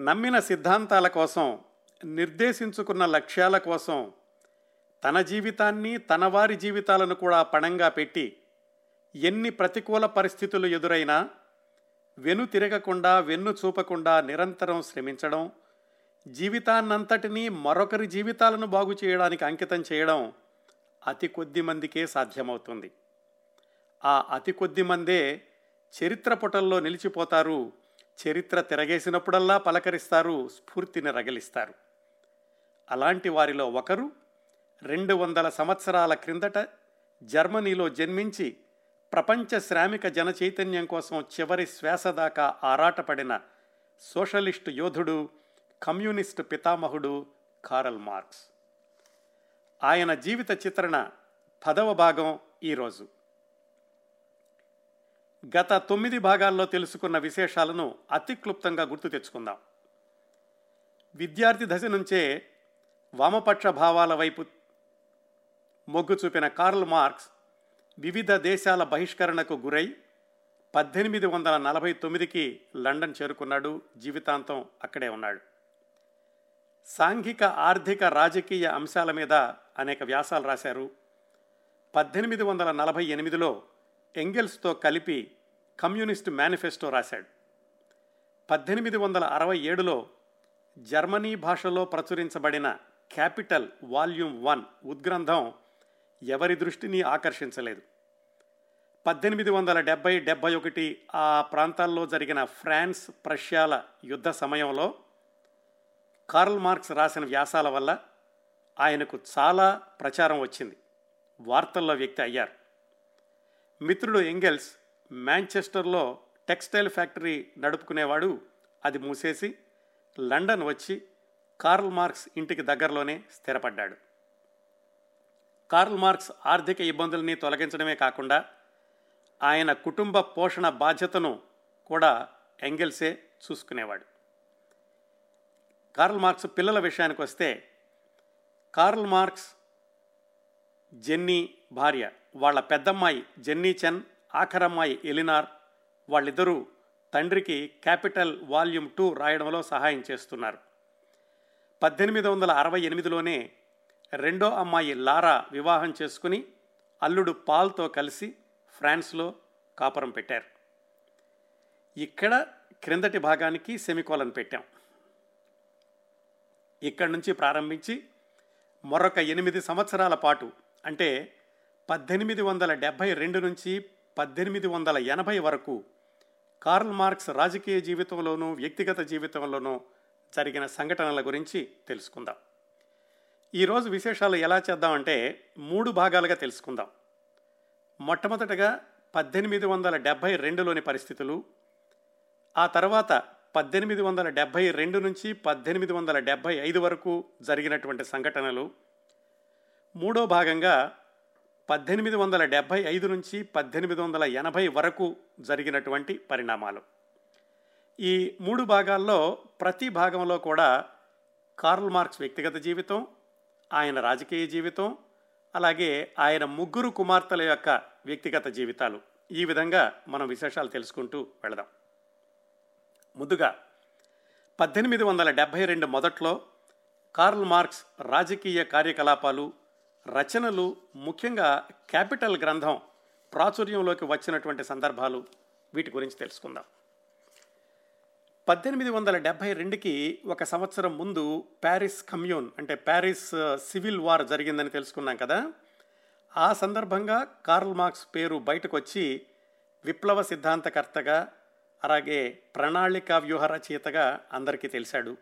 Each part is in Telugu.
నమ్మిన సిద్ధాంతాల కోసం నిర్దేశించుకున్న లక్ష్యాల కోసం తన జీవితాన్ని తన వారి జీవితాలను కూడా పణంగా పెట్టి ఎన్ని ప్రతికూల పరిస్థితులు ఎదురైనా వెను తిరగకుండా వెన్ను చూపకుండా నిరంతరం శ్రమించడం జీవితాన్నంతటినీ మరొకరి జీవితాలను బాగు చేయడానికి అంకితం చేయడం అతి కొద్ది మందికే సాధ్యమవుతుంది. ఆ అతి కొద్ది మందే చరిత్ర పుటల్లో నిలిచిపోతారు చరిత్ర తిరగేసినప్పుడల్లా పలకరిస్తారు స్ఫూర్తిని రగిలిస్తారు అలాంటి వారిలో ఒకరు రెండు వందల సంవత్సరాల క్రిందట జర్మనీలో జన్మించి ప్రపంచ శ్రామిక జన చైతన్యం కోసం చివరి శ్వాస దాకా ఆరాటపడిన సోషలిస్టు యోధుడు కమ్యూనిస్టు పితామహుడు కారల్ మార్క్స్. ఆయన జీవిత చిత్రణ పదవ భాగం ఈరోజు. గత తొమ్మిది భాగాల్లో తెలుసుకున్న విశేషాలను అతి క్లుప్తంగా గుర్తు తెచ్చుకుందాం. విద్యార్థి దశ నుంచే వామపక్ష భావాల వైపు మొగ్గు చూపిన కార్ల్ మార్క్స్ వివిధ దేశాల బహిష్కరణకు గురై పద్దెనిమిది వందల నలభై తొమ్మిదికి లండన్ చేరుకున్నాడు. జీవితాంతం అక్కడే ఉన్నాడు. సాంఘిక ఆర్థిక రాజకీయ అంశాల మీద అనేక వ్యాసాలు రాశారు. పద్దెనిమిది వందల నలభై ఎనిమిదిలో ఎంగెల్స్తో కలిపి కమ్యూనిస్ట్ మేనిఫెస్టో రాశాడు. పద్దెనిమిది వందల అరవై ఏడులో జర్మనీ భాషలో ప్రచురించబడిన క్యాపిటల్ వాల్యూమ్ వన్ ఉద్గ్రంథం ఎవరి దృష్టిని ఆకర్షించలేదు. పద్దెనిమిది వందల డెబ్బై డెబ్బై ఒకటి ఆ ప్రాంతాల్లో జరిగిన ఫ్రాన్స్ ప్రష్యాల యుద్ధ సమయంలో కార్ల్ మార్క్స్ రాసిన వ్యాసాల వల్ల ఆయనకు చాలా ప్రచారం వచ్చింది. వార్తల్లో వ్యక్తి అయ్యారు. మిత్రుడు ఎంగెల్స్ మాంచెస్టర్లో టెక్స్టైల్ ఫ్యాక్టరీ నడుపుకునేవాడు. అది మూసేసి లండన్ వచ్చి కార్ల్ మార్క్స్ ఇంటికి దగ్గరలోనే స్థిరపడ్డాడు. కార్ల్ మార్క్స్ ఆర్థిక ఇబ్బందుల్ని తొలగించడమే కాకుండా ఆయన కుటుంబ పోషణ బాధ్యతను కూడా ఎంగెల్సే చూసుకునేవాడు. కార్ల్ మార్క్స్ పిల్లల విషయానికి వస్తే కార్ల్ మార్క్స్ జెన్నీ భార్య వాళ్ళ పెద్దమ్మాయి జెన్నీ చెన్ ఆఖరమ్మాయి ఎలినార్ వాళ్ళిద్దరూ తండ్రికి క్యాపిటల్ వాల్యూమ్ టూ రాయడంలో సహాయం చేస్తున్నారు. పద్దెనిమిది వందల అరవై ఎనిమిదిలోనే రెండో అమ్మాయి లారా వివాహం చేసుకుని అల్లుడు పాల్తో కలిసి ఫ్రాన్స్లో కాపురం పెట్టారు. ఇక్కడ క్రిందటి భాగానికి సెమికోలన్ పెట్టాం. ఇక్కడి నుంచి ప్రారంభించి మరొక ఎనిమిది సంవత్సరాల పాటు అంటే పద్దెనిమిది వందల డెబ్భై రెండు నుంచి పద్దెనిమిది వందల ఎనభై వరకు కార్ల్ మార్క్స్ రాజకీయ జీవితంలోనూ వ్యక్తిగత జీవితంలోనూ జరిగిన సంఘటనల గురించి తెలుసుకుందాం. ఈరోజు విశేషాలు ఎలా చేద్దామంటే మూడు భాగాలుగా తెలుసుకుందాం. మొట్టమొదటగా పద్దెనిమిది వందల డెబ్భై రెండులోని పరిస్థితులు ఆ తర్వాత పద్దెనిమిది వందల డెబ్భై రెండు నుంచి పద్దెనిమిది వందల డెబ్భై ఐదు వరకు జరిగినటువంటి సంఘటనలు మూడో భాగంగా పద్దెనిమిది వందల డెబ్భై ఐదు నుంచి పద్దెనిమిది వందల ఎనభై వరకు జరిగినటువంటి పరిణామాలు. ఈ మూడు భాగాల్లో ప్రతి భాగంలో కూడా కార్ల్ మార్క్స్ వ్యక్తిగత జీవితం ఆయన రాజకీయ జీవితం అలాగే ఆయన ముగ్గురు కుమార్తెల యొక్క వ్యక్తిగత జీవితాలు. ఈ విధంగా మనం విశేషాలు తెలుసుకుంటూ వెళదాం. ముందుగా పద్దెనిమిది వందల డెబ్భై రెండు మొదట్లో కార్ల్ మార్క్స్ రాజకీయ కార్యకలాపాలు రచనలు ముఖ్యంగా క్యాపిటల్ గ్రంథం ప్రాచుర్యంలోకి వచ్చినటువంటి సందర్భాలు వీటి గురించి తెలుసుకుందాం. పద్దెనిమిది వందల డెబ్భై రెండుకి ఒక సంవత్సరం ముందు ప్యారిస్ కమ్యూన్ అంటే ప్యారిస్ uh, సివిల్ వార్ జరిగిందని తెలుసుకున్నాం కదా. ఆ సందర్భంగా కార్ల్ మార్క్స్ పేరు బయటకు వచ్చి విప్లవ సిద్ధాంతకర్తగా అలాగే ప్రణాళిక వ్యూహ రచయితగా అందరికీ తెలిసాడు.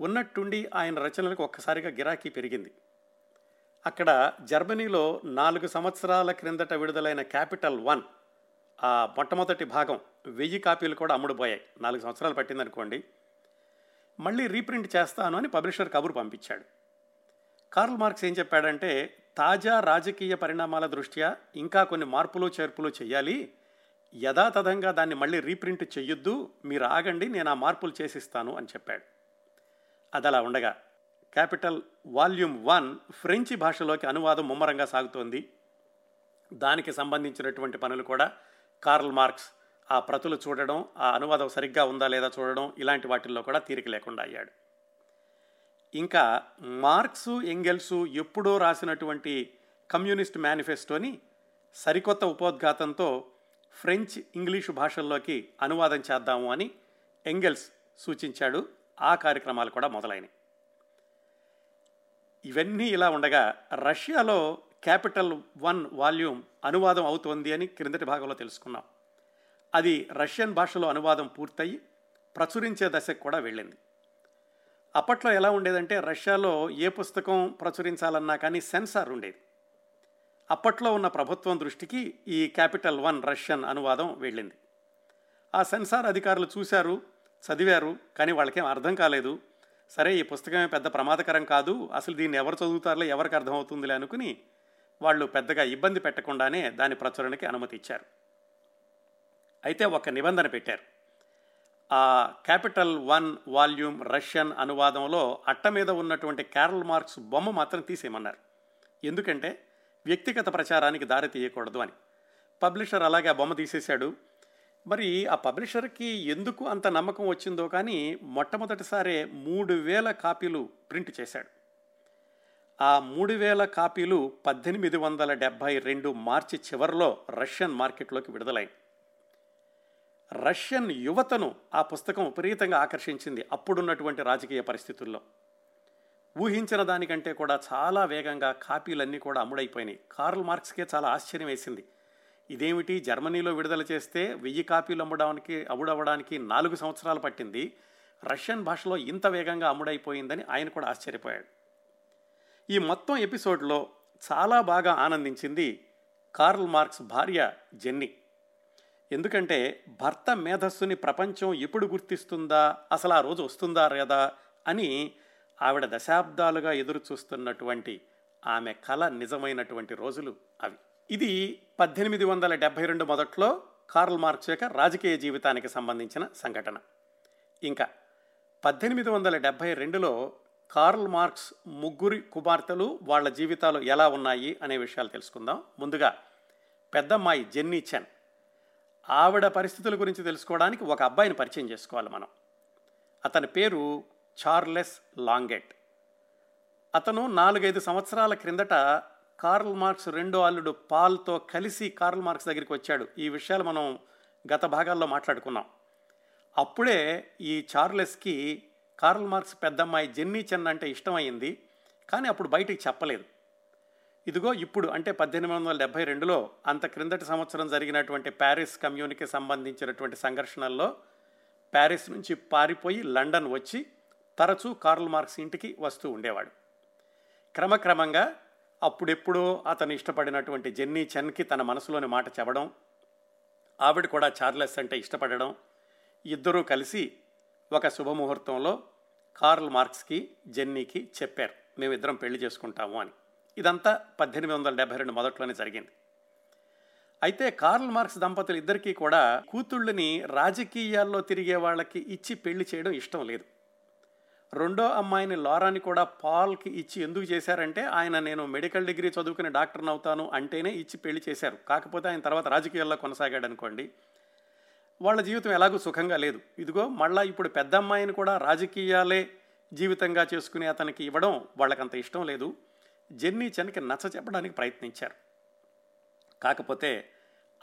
ఉన్నట్టుండి ఆయన రచనలకు ఒక్కసారిగా గిరాకీ పెరిగింది. అక్కడ జర్మనీలో నాలుగు సంవత్సరాల క్రిందట విడుదలైన క్యాపిటల్ వన్ ఆ మొట్టమొదటి భాగం వెయ్యి కాపీలు కూడా అమ్ముడుపోయాయి. నాలుగు సంవత్సరాలు పట్టిందనుకోండి. మళ్ళీ రీప్రింట్ చేస్తాను అని పబ్లిషర్ కబురు పంపించాడు. కార్ల్ మార్క్స్ ఏం చెప్పాడంటే తాజా రాజకీయ పరిణామాల దృష్ట్యా ఇంకా కొన్ని మార్పులు చేర్పులు చేయాలి యథాతథంగా దాన్ని మళ్ళీ రీప్రింట్ చెయ్యొద్దు. మీరు ఆగండి నేను ఆ మార్పులు చేసిస్తాను అని చెప్పాడు. అది అలా ఉండగా క్యాపిటల్ వాల్యూమ్ వన్ ఫ్రెంచి భాషలోకి అనువాదం ముమ్మరంగా సాగుతోంది. దానికి సంబంధించినటువంటి పనులు కూడా కార్ల్ మార్క్స్ ఆ ప్రతులు చూడడం ఆ అనువాదం సరిగ్గా ఉందా లేదా చూడడం ఇలాంటి వాటిల్లో కూడా తీరిక లేకుండా అయ్యాడు. ఇంకా మార్క్సు ఎంగెల్సు ఎప్పుడో రాసినటువంటి కమ్యూనిస్ట్ మేనిఫెస్టోని సరికొత్త ఉపోద్ఘాతంతో ఫ్రెంచ్ ఇంగ్లీషు భాషల్లోకి అనువాదం చేద్దాము అని ఎంగెల్స్ సూచించాడు. ఆ కార్యక్రమాలు కూడా మొదలైనవి. ఇవన్నీ ఇలా ఉండగా రష్యాలో క్యాపిటల్ వన్ వాల్యూమ్ అనువాదం అవుతోంది అని క్రిందటి భాగంలో తెలుసుకున్నాం. అది రష్యన్ భాషలో అనువాదం పూర్తయి ప్రచురించే దశకు కూడా వెళ్ళింది. అప్పట్లో ఎలా ఉండేదంటే రష్యాలో ఏ పుస్తకం ప్రచురించాలన్నా కానీ సెన్సార్ ఉండేది. అప్పట్లో ఉన్న ప్రభుత్వం దృష్టికి ఈ క్యాపిటల్ వన్ రష్యన్ అనువాదం వెళ్ళింది. ఆ సెన్సార్ అధికారులు చూశారు చదివారు కానీ వాళ్ళకేం అర్థం కాలేదు. సరే ఈ పుస్తకమే పెద్ద ప్రమాదకరం కాదు. అసలు దీన్ని ఎవరు చదువుతారో ఎవరికి అర్థమవుతుందిలే అనుకుని వాళ్ళు పెద్దగా ఇబ్బంది పెట్టకుండానే దాని ప్రచురణకి అనుమతి ఇచ్చారు. అయితే ఒక నిబంధన పెట్టారు. ఆ క్యాపిటల్ వన్ వాల్యూమ్ రష్యన్ అనువాదంలో అట్ట మీద ఉన్నటువంటి క్యారల్ మార్క్స్ బొమ్మ మాత్రం తీసేయమన్నారు. ఎందుకంటే వ్యక్తిగత ప్రచారానికి దారి తీయకూడదు అని. పబ్లిషర్ అలాగే ఆ బొమ్మ తీసేశాడు. మరి ఆ పబ్లిషర్కి ఎందుకు అంత నమ్మకం వచ్చిందో కానీ మొట్టమొదటిసారే మూడు వేల కాపీలు ప్రింట్ చేశాడు. ఆ మూడు వేల కాపీలు పద్దెనిమిది వందల డెబ్భై రెండు మార్చి చివరిలో రష్యన్ మార్కెట్లోకి విడుదలైంది రష్యన్ యువతను ఆ పుస్తకం విపరీతంగా ఆకర్షించింది అప్పుడున్నటువంటి రాజకీయ పరిస్థితుల్లో. ఊహించిన దానికంటే కూడా చాలా వేగంగా కాపీలన్నీ కూడా అమ్ముడైపోయినాయి. కార్ల్ మార్క్స్కే చాలా ఆశ్చర్యం వేసింది. ఇదేమిటి? జర్మనీలో విడుదల చేస్తే వెయ్యి కాపీలు అమ్మడానికి అమ్ముడవడానికి నాలుగు సంవత్సరాలు పట్టింది. రష్యన్ భాషలో ఇంత వేగంగా అమ్ముడైపోయిందని ఆయన కూడా ఆశ్చర్యపోయాడు. ఈ మొత్తం ఎపిసోడ్లో చాలా బాగా ఆనందించింది కార్ల్ మార్క్స్ భార్య జెన్నీ. ఎందుకంటే భర్త మేధస్సుని ప్రపంచం ఎప్పుడు గుర్తిస్తుందా అసలు ఆ రోజు వస్తుందా లేదా అని ఆవిడ దశాబ్దాలుగా ఎదురు చూస్తున్నటువంటి ఆమె కళ నిజమైనటువంటి రోజులు అవి. ఇది పద్దెనిమిది వందల డెబ్భై రెండు మొదట్లో కార్ల్ మార్క్స్ యొక్క రాజకీయ జీవితానికి సంబంధించిన సంఘటన. ఇంకా పద్దెనిమిది వందల డెబ్భై రెండులో కార్ల్ మార్క్స్ ముగ్గురి కుమార్తెలు వాళ్ళ జీవితాలు ఎలా ఉన్నాయి అనే విషయాలు తెలుసుకుందాం. ముందుగా పెద్దమ్మాయి జెన్నీ చెన్. ఆవిడ పరిస్థితుల గురించి తెలుసుకోవడానికి ఒక అబ్బాయిని పరిచయం చేసుకోవాలి మనం. అతని పేరు చార్లెస్ లాంగెట్. అతను నాలుగైదు సంవత్సరాల క్రిందట కార్ల్ మార్క్స్ రెండో అల్లుడు పాల్తో కలిసి కార్ల్ మార్క్స్ దగ్గరికి వచ్చాడు. ఈ విషయాలు మనం గత భాగాల్లో మాట్లాడుకున్నాం. అప్పుడే ఈ చార్లెస్కి కార్ల్ మార్క్స్ పెద్దమ్మాయి జెన్నీ చెన్ అంటే ఇష్టమైంది కానీ అప్పుడు బయటికి చెప్పలేదు. ఇదిగో ఇప్పుడు అంటే పద్దెనిమిది వందల డెబ్బై రెండులో అంత క్రిందటి సంవత్సరం జరిగినటువంటి ప్యారిస్ కమ్యూనికి సంబంధించినటువంటి సంఘర్షణల్లో ప్యారిస్ నుంచి పారిపోయి లండన్ వచ్చి తరచూ కార్ల్ మార్క్స్ ఇంటికి వస్తూ ఉండేవాడు. క్రమక్రమంగా అప్పుడెప్పుడో అతను ఇష్టపడినటువంటి జెన్నీ చెన్కి తన మనసులోని మాట చెప్పడం ఆవిడ కూడా చార్లెస్ అంటే ఇష్టపడడం ఇద్దరూ కలిసి ఒక శుభముహూర్తంలో కార్ల్ మార్క్స్కి జెన్నీకి చెప్పారు మేమిద్దరం పెళ్ళి చేసుకుంటాము అని. ఇదంతా పద్దెనిమిది వందల డెబ్బై రెండు మొదట్లోనే జరిగింది. అయితే కార్ల్ మార్క్స్ దంపతులు ఇద్దరికీ కూడా కూతుళ్ళని రాజకీయాల్లో తిరిగే వాళ్ళకి ఇచ్చి పెళ్ళి చేయడం ఇష్టం లేదు. రెండో అమ్మాయిని లారాని కూడా పాల్కి ఇచ్చి ఎందుకు చేశారంటే ఆయన నేను మెడికల్ డిగ్రీ చదువుకుని డాక్టర్ని అవుతాను అంటేనే ఇచ్చి పెళ్ళి చేశారు. కాకపోతే ఆయన తర్వాత రాజకీయాల్లో కొనసాగాడు అనుకోండి వాళ్ళ జీవితం ఎలాగూ సుఖంగా లేదు. ఇదిగో మళ్ళీ ఇప్పుడు పెద్ద అమ్మాయిని కూడా రాజకీయాలే జీవితంగా చేసుకుని అతనికి ఇవ్వడం వాళ్ళకంత ఇష్టం లేదు. జెన్నీ చెన్కి నచ్చ చెప్పడానికి ప్రయత్నించారు. కాకపోతే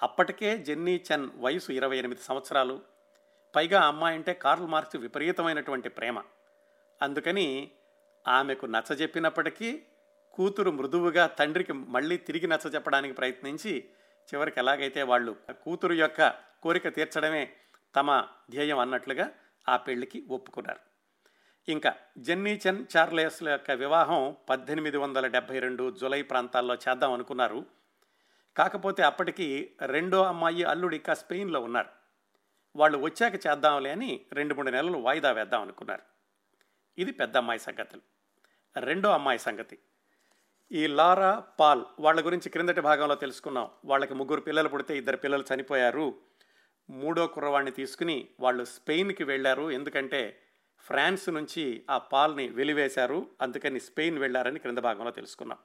అప్పటికే జెన్నీ చెన్ వయసు ఇరవై ఎనిమిది సంవత్సరాలు. పైగా అమ్మాయి అంటే కార్ల్ మార్క్స్ విపరీతమైనటువంటి ప్రేమ. అందుకని ఆమెకు నచ్చ చెప్పినప్పటికీ కూతురు మృదువుగా తండ్రికి మళ్ళీ తిరిగి నచ్చ చెప్పడానికి ప్రయత్నించి చివరికి ఎలాగైతే వాళ్ళు కూతురు యొక్క కోరిక తీర్చడమే తమ ధ్యేయం అన్నట్లుగా ఆ పెళ్ళికి ఒప్పుకున్నారు. ఇంకా జెన్నీ చెన్ చార్లెస్ల యొక్క వివాహం పద్దెనిమిది వందల డెబ్భై రెండు జులై ప్రాంతాల్లో చేద్దాం అనుకున్నారు. కాకపోతే అప్పటికి రెండో అమ్మాయి అల్లుడు ఇంకా స్పెయిన్లో ఉన్నారు. వాళ్ళు వచ్చాక చేద్దాంలే అని రెండు మూడు నెలలు వాయిదా వేద్దాం అనుకున్నారు. ఇది పెద్ద అమ్మాయి సంగతులు రెండో అమ్మాయి సంగతి. ఈ లారా పాల్ వాళ్ళ గురించి క్రిందటి భాగంలో తెలుసుకున్నాం. వాళ్ళకి ముగ్గురు పిల్లలు పుడితే ఇద్దరు పిల్లలు చనిపోయారు. మూడో కుర్రవాడిని తీసుకుని వాళ్ళు స్పెయిన్కి వెళ్ళారు. ఎందుకంటే ఫ్రాన్స్ నుంచి ఆ పాల్ని వెలివేశారు. అందుకని స్పెయిన్ వెళ్ళారని క్రింద భాగంలో తెలుసుకున్నాం.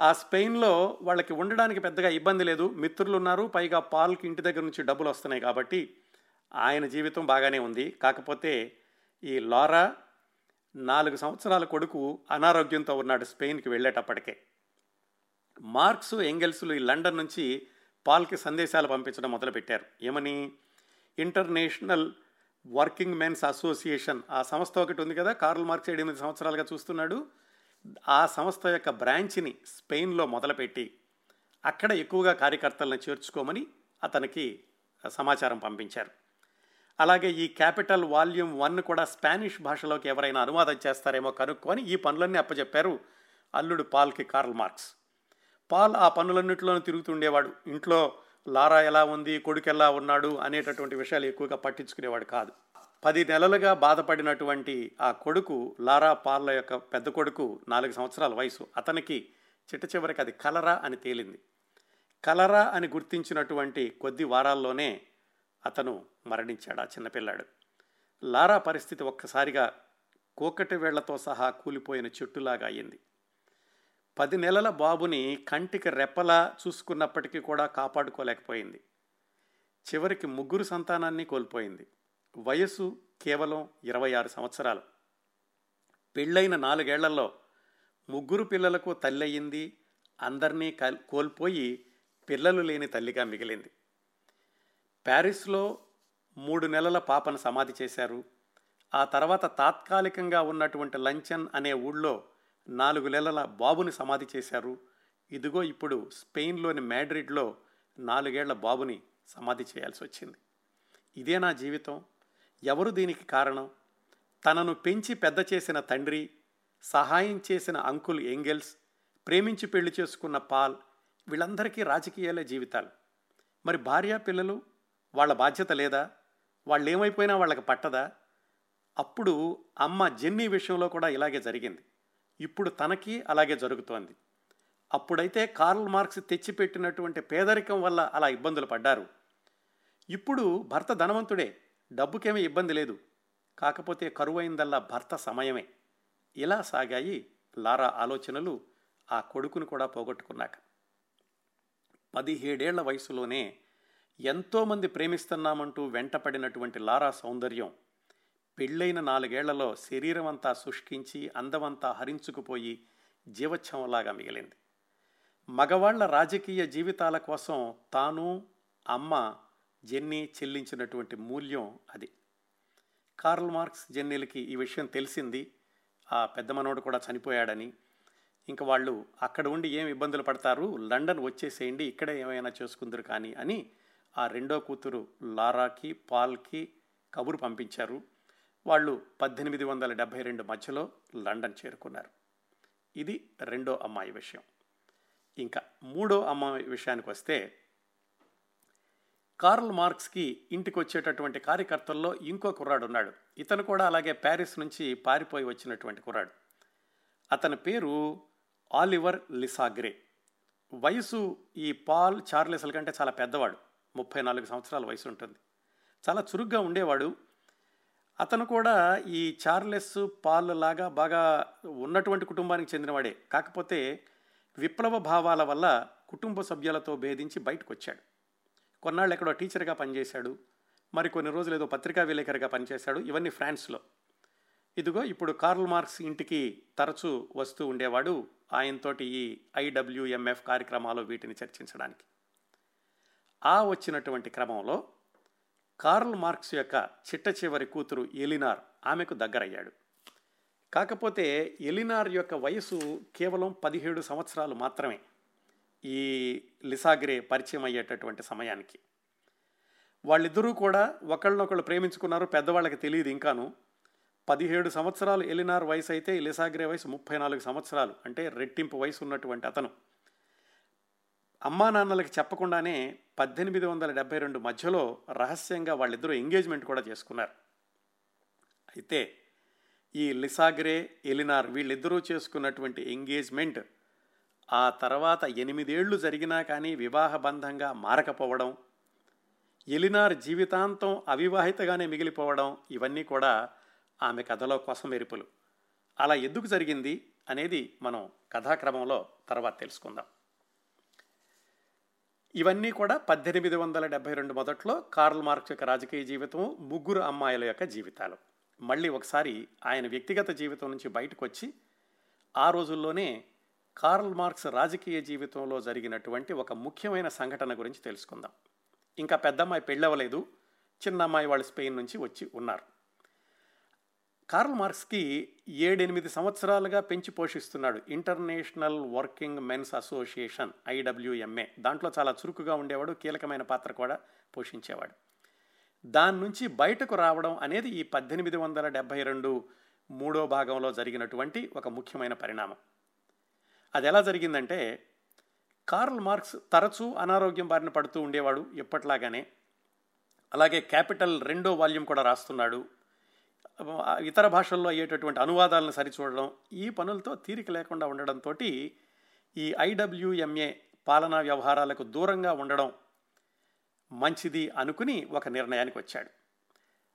ఆ స్పెయిన్లో వాళ్ళకి ఉండడానికి పెద్దగా ఇబ్బంది లేదు. మిత్రులు ఉన్నారు పైగా పాల్కి ఇంటి దగ్గర నుంచి డబ్బులు వస్తున్నాయి కాబట్టి ఆయన జీవితం బాగానే ఉంది. కాకపోతే ఈ లారా నాలుగు సంవత్సరాల కొడుకు అనారోగ్యంతో ఉన్నాడు స్పెయిన్కి వెళ్ళేటప్పటికే. మార్క్స్ ఎంగెల్స్లు ఈ లండన్ నుంచి పాల్కి సందేశాలు పంపించడం మొదలుపెట్టారు. ఏమని? International working men's association. ఆ సంస్థ ఒకటి ఉంది కదా కార్ల్ మార్క్స్ ఎనిమిది సంవత్సరాలుగా చూస్తున్నాడు. ఆ సంస్థ యొక్క బ్రాంచ్ని స్పెయిన్లో మొదలుపెట్టి అక్కడ ఎక్కువగా కార్యకర్తలను చేర్చుకోమని అతనికి సమాచారం పంపించారు. అలాగే ఈ క్యాపిటల్ వాల్యూమ్ వన్ కూడా స్పానిష్ భాషలోకి ఎవరైనా అనువాదం చేస్తారేమో కనుక్కొని ఈ పనులన్నీ అప్పచెప్పారు అల్లుడు పాల్కి కార్ల్ మార్క్స్. పాల్ ఆ పనులన్నింటిలోనూ తిరుగుతుండేవాడు. ఇంట్లో లారా ఎలా ఉంది కొడుకు ఎలా ఉన్నాడు అనేటటువంటి విషయాలు ఎక్కువగా పట్టించుకునేవాడు కాదు. పది నెలలుగా బాధపడినటువంటి ఆ కొడుకు లారా పాల్ల యొక్క పెద్ద కొడుకు నాలుగు సంవత్సరాల వయసు. అతనికి చిట్ట చివరికి అది కలరా అని తేలింది. కలరా అని గుర్తించినటువంటి కొద్ది వారాల్లోనే అతను మరణించాడు ఆ చిన్నపిల్లాడు లారా పరిస్థితి ఒక్కసారిగా కోకటి వేళ్ళతో సహా కూలిపోయిన చెట్టులాగా అయింది పది నెలల బాబుని కంటికి రెప్పలా చూసుకున్నప్పటికీ కూడా కాపాడుకోలేకపోయింది. చివరికి ముగ్గురు సంతానాన్ని కోల్పోయింది. వయసు కేవలం ఇరవై ఆరు సంవత్సరాలు. పెళ్ళైన నాలుగేళ్ళలో ముగ్గురు పిల్లలకు తల్లయింది అందరినీ కోల్పోయి పిల్లలు లేని తల్లిగా మిగిలింది. ప్యారిస్లో మూడు నెలల పాపను సమాధి చేశారు. ఆ తర్వాత తాత్కాలికంగా ఉన్నటువంటి లంచన్ అనే ఊళ్ళో నాలుగు నెలల బాబుని సమాధి చేశారు. ఇదిగో ఇప్పుడు స్పెయిన్లోని మ్యాడ్రిడ్లో నాలుగేళ్ళ బాబుని సమాధి చేయాల్సి వచ్చింది. ఇదే నా జీవితం. ఎవరు దీనికి కారణం? తనను పెంచి పెద్ద చేసిన తండ్రి సహాయం చేసిన అంకుల్ ఎంగెల్స్ ప్రేమించి పెళ్ళి చేసుకున్న పాల్ వీళ్ళందరికీ రాజకీయాలే జీవితాలు. మరి భార్య పిల్లలు? వాళ్ళ బాధ్యత లేదా? వాళ్ళు ఏమైపోయినా వాళ్ళకి పట్టదా? అప్పుడు అమ్మ జెన్నీ విషయంలో కూడా ఇలాగే జరిగింది. ఇప్పుడు తనకి అలాగే జరుగుతోంది. అప్పుడైతే కార్ల్ మార్క్స్ తెచ్చిపెట్టినటువంటి పేదరికం వల్ల అలా ఇబ్బందులు పడ్డారు. ఇప్పుడు భర్త ధనవంతుడే డబ్బుకేమీ ఇబ్బంది లేదు. కాకపోతే కరువైందల్లా భర్త సమయమే. ఇలా సాగాయి లారా ఆలోచనలు ఆ కొడుకును కూడా పోగొట్టుకున్నాక. పదిహేడేళ్ళ వయసులోనే ఎంతోమంది ప్రేమిస్తున్నామంటూ వెంటపడినటువంటి లారా సౌందర్యం పెళ్ళైన నాలుగేళ్ళలో శరీరం అంతా శుష్కించి అందమంతా హరించుకుపోయి జీవచ్ఛవంలాగా మిగిలింది. మగవాళ్ళ రాజకీయ జీవితాల కోసం తాను అమ్మ జెన్నీ చెల్లించినటువంటి మూల్యం అది. కార్ల్ మార్క్స్ జెన్నీలకి ఈ విషయం తెలిసింది. ఆ పెద్ద మనోడు కూడా చనిపోయాడని. ఇంకా వాళ్ళు అక్కడ ఉండి ఏం ఇబ్బందులు పడతారు? లండన్ వచ్చేసేయండి ఇక్కడే ఏమైనా చేసుకుందరు కానీ అని ఆ రెండో కూతురు లారాకి పాల్కి కబురు పంపించారు. వాళ్ళు పద్దెనిమిది వందల డెబ్భై రెండు మధ్యలో లండన్ చేరుకున్నారు. ఇది రెండో అమ్మాయి విషయం. ఇంకా మూడో అమ్మాయి విషయానికి వస్తే కార్ల్ మార్క్స్కి ఇంటికి వచ్చేటటువంటి కార్యకర్తల్లో ఇంకో కుర్రాడు ఉన్నాడు. ఇతను కూడా అలాగే ప్యారిస్ నుంచి పారిపోయి వచ్చినటువంటి కుర్రాడు. అతని పేరు ఆలివర్ లిసాగ్రే. వయసు ఈ పాల్ చార్లెస్ల కంటే చాలా పెద్దవాడు. ముప్పై నాలుగు సంవత్సరాల వయసు ఉంటుంది చాలా చురుగ్గా ఉండేవాడు. అతను కూడా ఈ చార్లెస్ పాల్ లాగా బాగా ఉన్నటువంటి కుటుంబానికి చెందినవాడే. కాకపోతే విప్లవ భావాల వల్ల కుటుంబ సభ్యులతో భేదించి బయటకు వచ్చాడు కొన్నాళ్ళు ఎక్కడో టీచర్గా పనిచేశాడు. మరి కొన్ని రోజులు ఏదో పత్రికా విలేకరిగా పనిచేశాడు. ఇవన్నీ ఫ్రాన్స్లో. ఇదిగో ఇప్పుడు కార్ల్ మార్క్స్ ఇంటికి తరచూ వస్తూ ఉండేవాడు. ఆయనతోటి ఈ ఐడబ్ల్యూఎంఎఫ్ కార్యక్రమాలు వీటిని చర్చించడానికి. ఆ వచ్చినటువంటి క్రమంలో కార్ల్ మార్క్స్ యొక్క చిట్ట చివరి కూతురు ఎలినార్ ఆమెకు దగ్గరయ్యాడు. కాకపోతే ఎలినార్ యొక్క వయసు కేవలం పదిహేడు సంవత్సరాలు మాత్రమే ఈ లిసాగ్రే పరిచయం అయ్యేటటువంటి సమయానికి. వాళ్ళిద్దరూ కూడా ఒకళ్ళనొకళ్ళు ప్రేమించుకున్నారు పెద్దవాళ్ళకి తెలియదు ఇంకాను. పదిహేడు సంవత్సరాలు ఎలినార్ వయసు అయితే లిసాగ్రే వయసు ముప్పై నాలుగు సంవత్సరాలు అంటే రెట్టింపు వయసు ఉన్నటువంటి అతను. అమ్మా నాన్నలకి చెప్పకుండానే పద్దెనిమిది వందల డెబ్బై రెండు మధ్యలో రహస్యంగా వాళ్ళిద్దరూ ఎంగేజ్మెంట్ కూడా చేసుకున్నారు. అయితే ఈ లిసాగ్రే ఎలినార్ వీళ్ళిద్దరూ చేసుకున్నటువంటి ఎంగేజ్మెంట్ ఆ తర్వాత ఎనిమిదేళ్ళు జరిగినా కానీ వివాహ బంధంగా మారకపోవడం ఎలినార్ జీవితాంతం అవివాహితగానే మిగిలిపోవడం ఇవన్నీ కూడా ఆమె కథలో కొసమెరుపులు అలా ఎందుకు జరిగింది అనేది మనం కథాక్రమంలో తర్వాత తెలుసుకుందాం. ఇవన్నీ కూడా పద్దెనిమిది వందల డెబ్బై రెండు మొదట్లో కార్ల్ మార్క్స్ యొక్క రాజకీయ జీవితం ముగ్గురు అమ్మాయిల యొక్క జీవితాలు. మళ్ళీ ఒకసారి ఆయన వ్యక్తిగత జీవితం నుంచి బయటకు వచ్చి ఆ రోజుల్లోనే కార్ల్ మార్క్స్ రాజకీయ జీవితంలో జరిగినటువంటి ఒక ముఖ్యమైన సంఘటన గురించి తెలుసుకుందాం. ఇంకా పెద్దమ్మాయి పెళ్ళవలేదు చిన్న అమ్మాయి వాళ్ళు స్పెయిన్ నుంచి వచ్చి ఉన్నారు. కార్ల్ మార్క్స్కి ఏడెనిమిది సంవత్సరాలుగా పెంచి పోషిస్తున్నాడు. International working men's association IWMA. దాంట్లో చాలా చురుకుగా ఉండేవాడు కీలకమైన పాత్ర కూడా పోషించేవాడు. దాని నుంచి బయటకు రావడం అనేది ఈ పద్దెనిమిది వందల డెబ్భై రెండు మూడో భాగంలో జరిగినటువంటి ఒక ముఖ్యమైన పరిణామం. అది ఎలా జరిగిందంటే కార్ల్ మార్క్స్ తరచూ అనారోగ్యం బారిన పడుతూ ఉండేవాడు ఎప్పట్లాగానే. అలాగే క్యాపిటల్ రెండో వాల్యూమ్ కూడా రాస్తున్నాడు. ఇతర భాషల్లో అయ్యేటటువంటి అనువాదాలను సరిచూడడం ఈ పనులతో తీరిక లేకుండా ఉండడంతో ఈ ఐడబ్ల్యూఎంఏ పాలనా వ్యవహారాలకు దూరంగా ఉండడం మంచిది అనుకుని ఒక నిర్ణయానికి వచ్చాడు.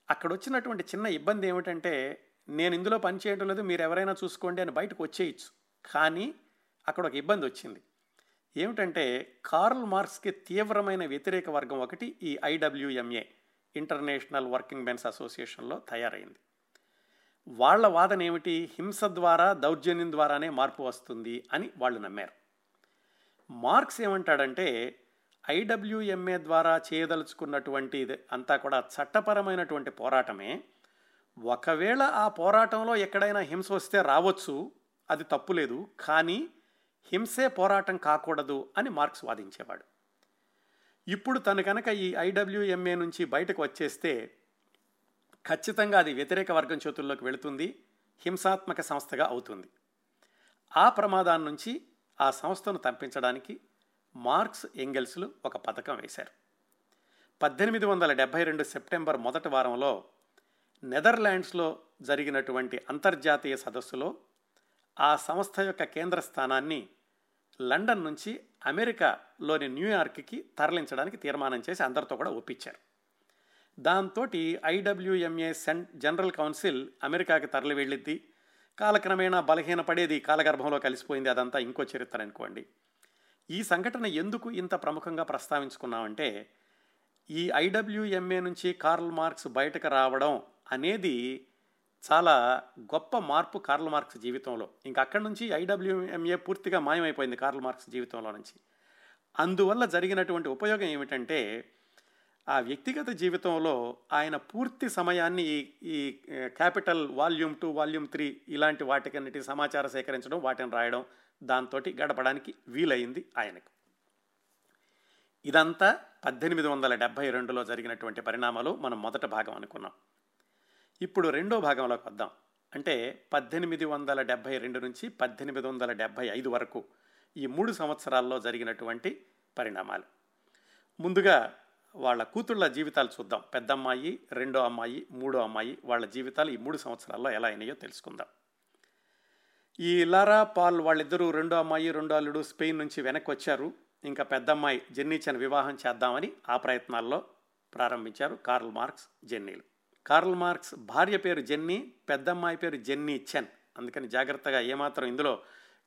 అక్కడ వచ్చినటువంటి చిన్న ఇబ్బంది ఏమిటంటే నేను ఇందులో పని చేయడం లేదు మీరు ఎవరైనా చూసుకోండి అని బయటకు వచ్చేయచ్చు. కానీ అక్కడ ఒక ఇబ్బంది వచ్చింది. ఏమిటంటే కార్ల్ మార్క్స్కి తీవ్రమైన వ్యతిరేక వర్గం ఒకటి ఈ ఐడబ్ల్యూఎంఏ ఇంటర్నేషనల్ వర్కింగ్ మెన్స్ అసోసియేషన్లో తయారైంది. వాళ్ళ వాదన ఏమిటి? హింస ద్వారా దౌర్జన్యం ద్వారానే మార్పు వస్తుంది అని వాళ్ళు నమ్మారు. మార్క్స్ ఏమంటాడంటే ఐడబ్ల్యూఎంఏ ద్వారా చేయదలుచుకున్నటువంటి అంతా కూడా చట్టపరమైనటువంటి పోరాటమే. ఒకవేళ ఆ పోరాటంలో ఎక్కడైనా హింస వస్తే రావచ్చు అది తప్పులేదు కానీ హింసే పోరాటం కాకూడదు అని మార్క్స్ వాదించేవాడు. ఇప్పుడు తను కనుక ఈ ఐడబ్ల్యూఎంఏ నుంచి బయటకు వచ్చేస్తే ఖచ్చితంగా అది వ్యతిరేక వర్గం చేతుల్లోకి వెళుతుంది హింసాత్మక సంస్థగా అవుతుంది. ఆ ప్రమాదాన్ని నుంచి ఆ సంస్థను తప్పించడానికి మార్క్స్ ఎంగెల్స్లు ఒక పథకం వేశారు. పద్దెనిమిది వందల డెబ్భై రెండు సెప్టెంబర్ మొదటి వారంలో నెదర్లాండ్స్లో జరిగినటువంటి అంతర్జాతీయ సదస్సులో ఆ సంస్థ యొక్క కేంద్ర స్థానాన్ని లండన్ నుంచి అమెరికాలోని న్యూయార్క్కి తరలించడానికి తీర్మానం చేసి అందరితో కూడా ఒప్పించారు. దాంతో ఐడబ్ల్యూఎంఏ సెన్ జనరల్ కౌన్సిల్ అమెరికాకి తరలి వెళ్ళిద్ది కాలక్రమేణా బలహీనపడేది కాలగర్భంలో కలిసిపోయింది. అదంతా ఇంకో చరిత్ర అనుకోండి. ఈ సంఘటన ఎందుకు ఇంత ప్రముఖంగా ప్రస్తావించుకున్నామంటే ఈ ఐడబ్ల్యూఎంఏ నుంచి కార్ల్ మార్క్స్ బయటకు రావడం అనేది చాలా గొప్ప మార్పు కార్ల్ మార్క్స్ జీవితంలో. ఇంకా అక్కడి నుంచి ఐడబ్ల్యూఎంఏ పూర్తిగా మాయమైపోయింది కార్ల్ మార్క్స్ జీవితంలో నుంచి. అందువల్ల జరిగినటువంటి ఉపయోగం ఏమిటంటే ఆ వ్యక్తిగత జీవితంలో ఆయన పూర్తి సమయాన్ని ఈ ఈ Capital volume two volume three ఇలాంటి వాటికన్నిటి సమాచారం సేకరించడం వాటిని రాయడం దాంతో గడపడానికి వీలైంది ఆయనకు. ఇదంతా పద్దెనిమిది వందల డెబ్భై రెండులో జరిగినటువంటి పరిణామాలు మనం మొదట భాగం అనుకున్నాం. ఇప్పుడు రెండో భాగంలోకి వద్దాం. అంటే పద్దెనిమిది వందల డెబ్భై రెండు నుంచి పద్దెనిమిది వందల డెబ్భై ఐదు వరకు ఈ మూడు సంవత్సరాల్లో జరిగినటువంటి పరిణామాలు. ముందుగా వాళ్ళ కూతుళ్ళ జీవితాలు చూద్దాం. పెద్ద అమ్మాయి రెండో అమ్మాయి మూడో అమ్మాయి వాళ్ళ జీవితాలు ఈ మూడు సంవత్సరాల్లో ఎలా అయినాయో తెలుసుకుందాం. ఈ లారా పాల్ వాళ్ళిద్దరూ రెండో అమ్మాయి రెండో అల్లుడు స్పెయిన్ నుంచి వెనక్కి వచ్చారు ఇంకా పెద్ద అమ్మాయి జెన్నీచన్ వివాహం చేద్దామని ఆ ప్రయత్నాల్లో ప్రారంభించారు కార్ల్ మార్క్స్ జెన్నీలు. కార్ల్ మార్క్స్ భార్య పేరు జెన్నీ పెద్దమ్మాయి పేరు జెన్నీ చెన్ అందుకని జాగ్రత్తగా ఏమాత్రం ఇందులో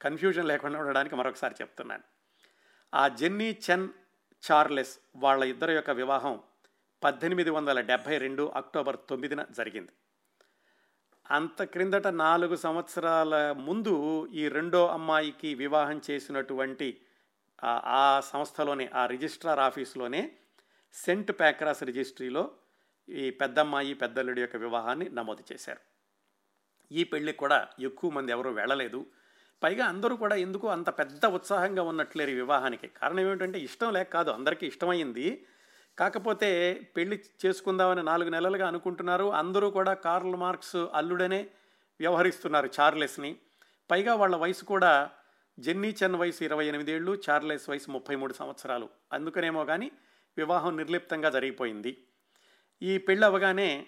కన్ఫ్యూజన్ లేకుండా ఉండడానికి మరొకసారి చెప్తున్నాను. ఆ జెన్నీ చెన్ చార్లెస్ వాళ్ళ ఇద్దరు యొక్క వివాహం పద్దెనిమిది వందల డెబ్భై రెండు అక్టోబర్ తొమ్మిదిన జరిగింది. అంత క్రిందట నాలుగు సంవత్సరాల ముందు ఈ రెండో అమ్మాయికి వివాహం చేసినటువంటి ఆ సంస్థలోనే ఆ రిజిస్ట్రార్ ఆఫీసులోనే సెంట్ ప్యాక్రాస్ రిజిస్ట్రీలో ఈ పెద్దమ్మాయి పెద్దల్లుడి యొక్క వివాహాన్ని నమోదు చేశారు. ఈ పెళ్ళి కూడా ఎక్కువ మంది ఎవరూ వెళ్ళలేదు. పైగా అందరూ కూడా ఎందుకు అంత పెద్ద ఉత్సాహంగా ఉన్నట్లేరు ఈ వివాహానికి? కారణం ఏమిటంటే ఇష్టం లేక కాదు అందరికీ ఇష్టమైంది కాకపోతే పెళ్ళి చేసుకుందామని నాలుగు నెలలుగా అనుకుంటున్నారు. అందరూ కూడా కార్ల్ మార్క్స్ అల్లుడనే వ్యవహరిస్తున్నారు చార్లెస్ని. పైగా వాళ్ళ వయసు కూడా జెన్నీ చెన్ వయసు ఇరవై ఎనిమిదేళ్ళు చార్లెస్ వయసు ముప్పై మూడు సంవత్సరాలు. అందుకనేమో కానీ వివాహం నిర్లిప్తంగా జరిగిపోయింది. ఈ పెళ్ళి అవగానే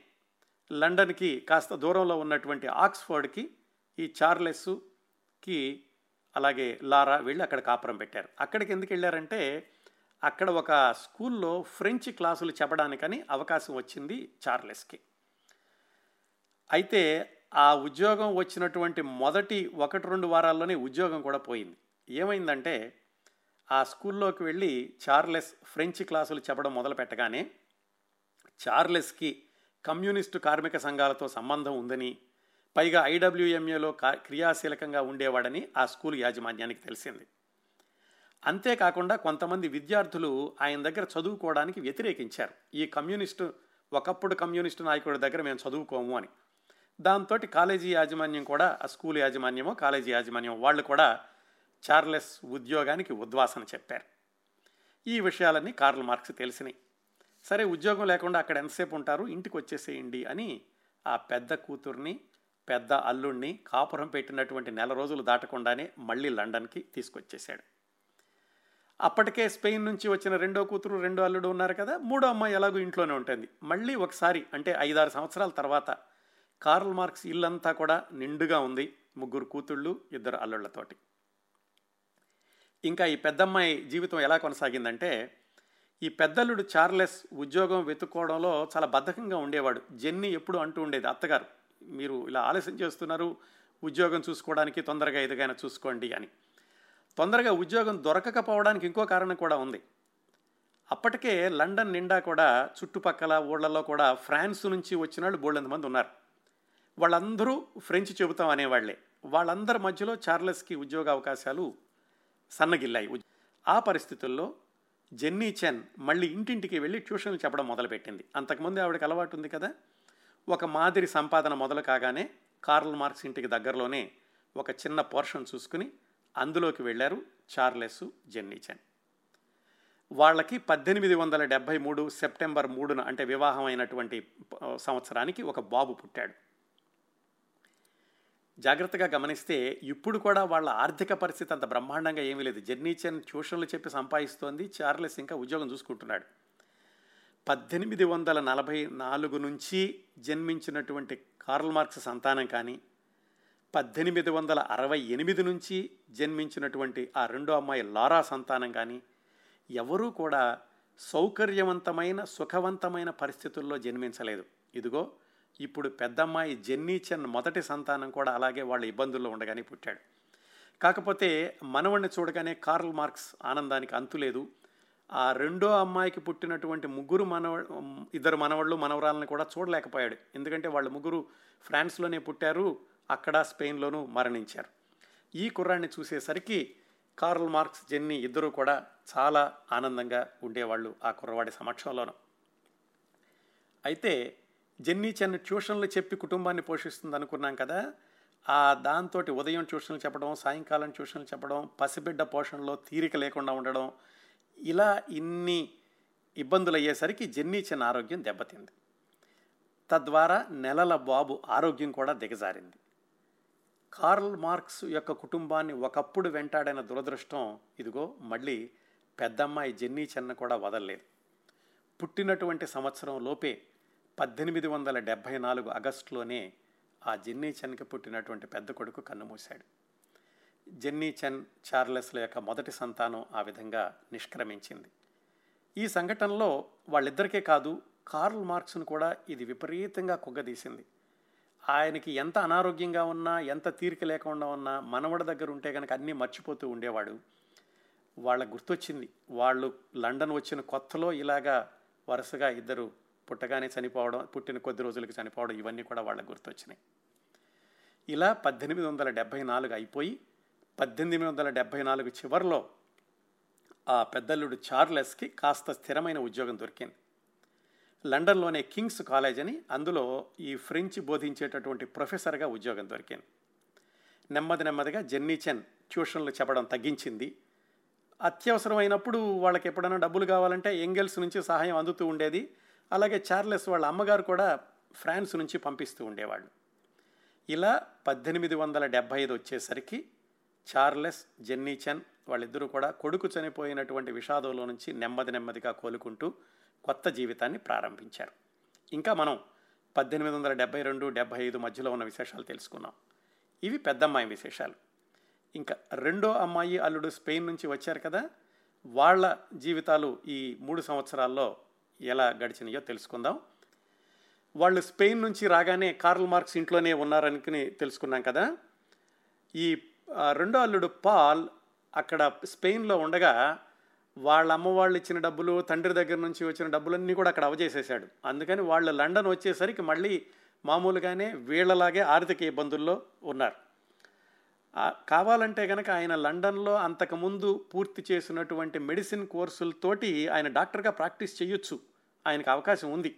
లండన్కి కాస్త దూరంలో ఉన్నటువంటి ఆక్స్ఫర్డ్కి ఈ చార్లెస్ కి అలాగే లారా వెళ్ళి అక్కడ కాపురం పెట్టారు. అక్కడికి ఎందుకు వెళ్ళారంటే అక్కడ ఒక స్కూల్లో ఫ్రెంచ్ క్లాసులు చెప్పడానికని అవకాశం వచ్చింది చార్లెస్కి. అయితే ఆ ఉద్యోగం వచ్చినటువంటి మొదటి ఒకటి రెండు వారాల్లోనే ఉద్యోగం కూడా పోయింది. ఏమైందంటే ఆ స్కూల్లోకి వెళ్ళి చార్లెస్ ఫ్రెంచ్ క్లాసులు చెప్పడం మొదలు పెట్టగానే చార్లెస్కి కమ్యూనిస్టు కార్మిక సంఘాలతో సంబంధం ఉందని పైగా ఐడబ్ల్యూఎంఏలో క్రియాశీలకంగా ఉండేవాడని ఆ స్కూల్ యాజమాన్యానికి తెలిసింది. అంతేకాకుండా కొంతమంది విద్యార్థులు ఆయన దగ్గర చదువుకోవడానికి వ్యతిరేకించారు. ఈ కమ్యూనిస్టు ఒకప్పుడు కమ్యూనిస్టు నాయకుడి దగ్గర మేము చదువుకోము అని. దాంతో కాలేజీ యాజమాన్యం కూడా ఆ స్కూల్ యాజమాన్యమో కాలేజీ యాజమాన్యం వాళ్ళు కూడా చార్లెస్ ఉద్యోగానికి ఉద్వాసన చెప్పారు. ఈ విషయాలన్నీ కార్ల్ మార్క్స్ తెలిసినాయి. సరే ఉద్యోగం లేకుండా అక్కడ ఎంతసేపు ఉంటారు? ఇంటికి వచ్చేసేయండి అని ఆ పెద్ద కూతుర్ని పెద్ద అల్లుణ్ణి కాపురం పెట్టినటువంటి నెల రోజులు దాటకుండానే మళ్ళీ లండన్కి తీసుకొచ్చేశాడు. అప్పటికే స్పెయిన్ నుంచి వచ్చిన రెండో కూతురు రెండో అల్లుడు ఉన్నారు కదా మూడో అమ్మాయి ఎలాగో ఇంట్లోనే ఉంటుంది. మళ్ళీ ఒకసారి అంటే ఐదారు సంవత్సరాల తర్వాత కార్ల్ మార్క్స్ ఇల్లంతా కూడా నిండుగా ఉంది ముగ్గురు కూతుళ్ళు ఇద్దరు అల్లుళ్ళతోటి. ఇంకా ఈ పెద్దమ్మాయి జీవితం ఎలా కొనసాగిందంటే ఈ పెద్దల్లుడు చార్లెస్ ఉద్యోగం వెతుక్కోవడంలో చాలా బద్ధకంగా ఉండేవాడు. జెన్నీ ఎప్పుడు అంటూ ఉండేది అత్తగారు మీరు ఇలా ఆలస్యం చేస్తున్నారు ఉద్యోగం చూసుకోవడానికి తొందరగా ఎదుగైనా చూసుకోండి అని. తొందరగా ఉద్యోగం దొరకకపోవడానికి ఇంకో కారణం కూడా ఉంది. అప్పటికే లండన్ నిండా కూడా చుట్టుపక్కల ఊళ్ళల్లో కూడా ఫ్రాన్స్ నుంచి వచ్చిన వాళ్ళు బోళ్ళంత మంది ఉన్నారు. వాళ్ళందరూ ఫ్రెంచ్ చెబుతాం అనేవాళ్ళే వాళ్ళందరి మధ్యలో చార్లెస్కి ఉద్యోగ అవకాశాలు సన్నగిల్లాయి. ఆ పరిస్థితుల్లో జెన్నీ చెన్ మళ్ళీ ఇంటింటికి వెళ్ళి ట్యూషన్లు చెప్పడం మొదలుపెట్టింది. అంతకుముందు ఆవిడకి అలవాటు ఉంది కదా? ఒక మాదిరి సంపాదన మొదలు కాగానే కార్ల్ మార్క్స్ ఇంటికి దగ్గరలోనే ఒక చిన్న పోర్షన్ చూసుకుని అందులోకి వెళ్ళారు చార్లెస్ జెన్నీచెన్. వాళ్ళకి పద్దెనిమిది వందల డెబ్భై మూడు సెప్టెంబర్ మూడున అంటే వివాహం అయినటువంటి సంవత్సరానికి ఒక బాబు పుట్టాడు. జాగ్రత్తగా గమనిస్తే ఇప్పుడు కూడా వాళ్ళ ఆర్థిక పరిస్థితి అంత బ్రహ్మాండంగా ఏమీ లేదు. జెర్నీచెన్ ట్యూషన్లు చెప్పి సంపాదిస్తోంది చార్లెస్ ఇంకా ఉద్యోగం చూసుకుంటున్నాడు. పద్దెనిమిది వందల నలభై నాలుగు నుంచి జన్మించినటువంటి కార్ల్ మార్క్స్ సంతానం కానీ పద్దెనిమిది వందల అరవై ఎనిమిది నుంచి జన్మించినటువంటి ఆ రెండో అమ్మాయి లారా సంతానం కానీ ఎవరూ కూడా సౌకర్యవంతమైన సుఖవంతమైన పరిస్థితుల్లో జన్మించలేదు. ఇదిగో ఇప్పుడు పెద్దమ్మాయి జెన్నీచన్ మొదటి సంతానం కూడా అలాగే వాళ్ళ ఇబ్బందుల్లో ఉండగానే పుట్టాడు. కాకపోతే మనవణ్ణి చూడగానే కార్ల్ మార్క్స్ ఆనందానికి అంతులేదు. ఆ రెండో అమ్మాయికి పుట్టినటువంటి ముగ్గురు మనవ ఇద్దరు మనవళ్ళు మనవరాలను కూడా చూడలేకపోయాడు. ఎందుకంటే వాళ్ళు ముగ్గురు ఫ్రాన్స్లోనే పుట్టారు అక్కడ స్పెయిన్లోనూ మరణించారు. ఈ కుర్రాన్ని చూసేసరికి కార్ల్ మార్క్స్ జెన్నీ ఇద్దరూ కూడా చాలా ఆనందంగా ఉండేవాళ్ళు ఆ కుర్రవాడి సమక్షంలోనూ. అయితే జెన్నీ చిన్న ట్యూషన్లు చెప్పి కుటుంబాన్ని పోషిస్తుంది అనుకున్నాం కదా ఆ దాంతో ఉదయం ట్యూషన్లు చెప్పడం సాయంకాలం ట్యూషన్లు చెప్పడం పసిబిడ్డ పోషణలో తీరిక లేకుండా ఉండడం ఇలా ఇన్ని ఇబ్బందులు అయ్యేసరికి జెన్నీ చెన్న ఆరోగ్యం దెబ్బతింది. తద్వారా నెలల బాబు ఆరోగ్యం కూడా దిగజారింది. కార్ల్ మార్క్స్ యొక్క కుటుంబాన్ని ఒకప్పుడు వెంటాడైన దురదృష్టం ఇదిగో మళ్ళీ పెద్దమ్మాయి జెన్నీ చెన్న కూడా వదలలేదు. పుట్టినటువంటి సంవత్సరం లోపే పద్దెనిమిది వందల డెబ్భై నాలుగు ఆగస్టులోనే ఆ జెన్నీ చెన్కి పుట్టినటువంటి పెద్ద కొడుకు కన్నుమూశాడు. జెన్నీ చెన్ చార్లెస్ల యొక్క మొదటి సంతానం ఆ విధంగా నిష్క్రమించింది. ఈ సంఘటనలో వాళ్ళిద్దరికే కాదు కార్ల్ మార్క్స్ను కూడా ఇది విపరీతంగా కుగ్గదీసింది. ఆయనకి ఎంత అనారోగ్యంగా ఉన్నా ఎంత తీరిక లేకుండా ఉన్నా మనవడి దగ్గర ఉంటే కనుక అన్నీ మర్చిపోతూ ఉండేవాడు. వాళ్ళకు గుర్తొచ్చింది. వాళ్ళు లండన్ వచ్చిన కొత్తలో ఇలాగా వరుసగా ఇద్దరు పుట్టగానే చనిపోవడం పుట్టిన కొద్ది రోజులకి చనిపోవడం ఇవన్నీ కూడా వాళ్ళకు గుర్తొచ్చినాయి. ఇలా పద్దెనిమిది వందల డెబ్భై నాలుగు అయిపోయి పద్దెనిమిది వందల డెబ్భై నాలుగు చివరిలో ఆ పెద్దల్లుడు చార్లెస్కి కాస్త స్థిరమైన ఉద్యోగం దొరికింది. లండన్లోనే కింగ్స్ కాలేజ్ అని అందులో ఈ ఫ్రెంచ్ బోధించేటటువంటి ప్రొఫెసర్గా ఉద్యోగం దొరికింది. నెమ్మది నెమ్మదిగా జెన్నీచెన్ ట్యూషన్లు చెప్పడం తగ్గించింది. అత్యవసరమైనప్పుడు వాళ్ళకి ఎప్పుడైనా డబ్బులు కావాలంటే ఎంగెల్స్ నుంచి సహాయం అందుతూ ఉండేది. అలాగే చార్లెస్ వాళ్ళ అమ్మగారు కూడా ఫ్రాన్స్ నుంచి పంపిస్తూ ఉండేవాళ్ళు. ఇలా పద్దెనిమిది వందల డెబ్భై ఐదు వచ్చేసరికి చార్లెస్ జెన్నీచెన్ వాళ్ళిద్దరూ కూడా కొడుకు చనిపోయినటువంటి విషాదంలో నుంచి నెమ్మది నెమ్మదిగా కోలుకుంటూ కొత్త జీవితాన్ని ప్రారంభించారు. ఇంకా మనం పద్దెనిమిది వందల డెబ్బై రెండు డెబ్బై ఐదు మధ్యలో ఉన్న విశేషాలు తెలుసుకున్నాం ఇవి పెద్దమ్మాయి విశేషాలు. ఇంకా రెండో అమ్మాయి అల్లుడు స్పెయిన్ నుంచి వచ్చారు కదా వాళ్ళ జీవితాలు ఈ మూడు సంవత్సరాల్లో ఎలా గడిచినాయో తెలుసుకుందాం. వాళ్ళు స్పెయిన్ నుంచి రాగానే కార్ల్ మార్క్స్ ఇంట్లోనే ఉన్నారనుకుని తెలుసుకున్నాం కదా ఈ రెండో అల్లుడు పాల్ అక్కడ స్పెయిన్లో ఉండగా వాళ్ళ అమ్మ వాళ్ళు ఇచ్చిన డబ్బులు తండ్రి దగ్గర నుంచి వచ్చిన డబ్బులన్నీ కూడా అక్కడ అవజేసేసాడు అందుకని వాళ్ళు లండన్ వచ్చేసరికి మళ్ళీ మామూలుగానే వీళ్ళలాగే ఆర్థిక ఇబ్బందుల్లో ఉన్నారు. కావాలంటే కనుక ఆయన లండన్లో అంతకుముందు పూర్తి చేసినటువంటి మెడిసిన్ కోర్సులతోటి ఆయన డాక్టర్గా ప్రాక్టీస్ చేయొచ్చు. ఆయనకు అవకాశం ఉంది.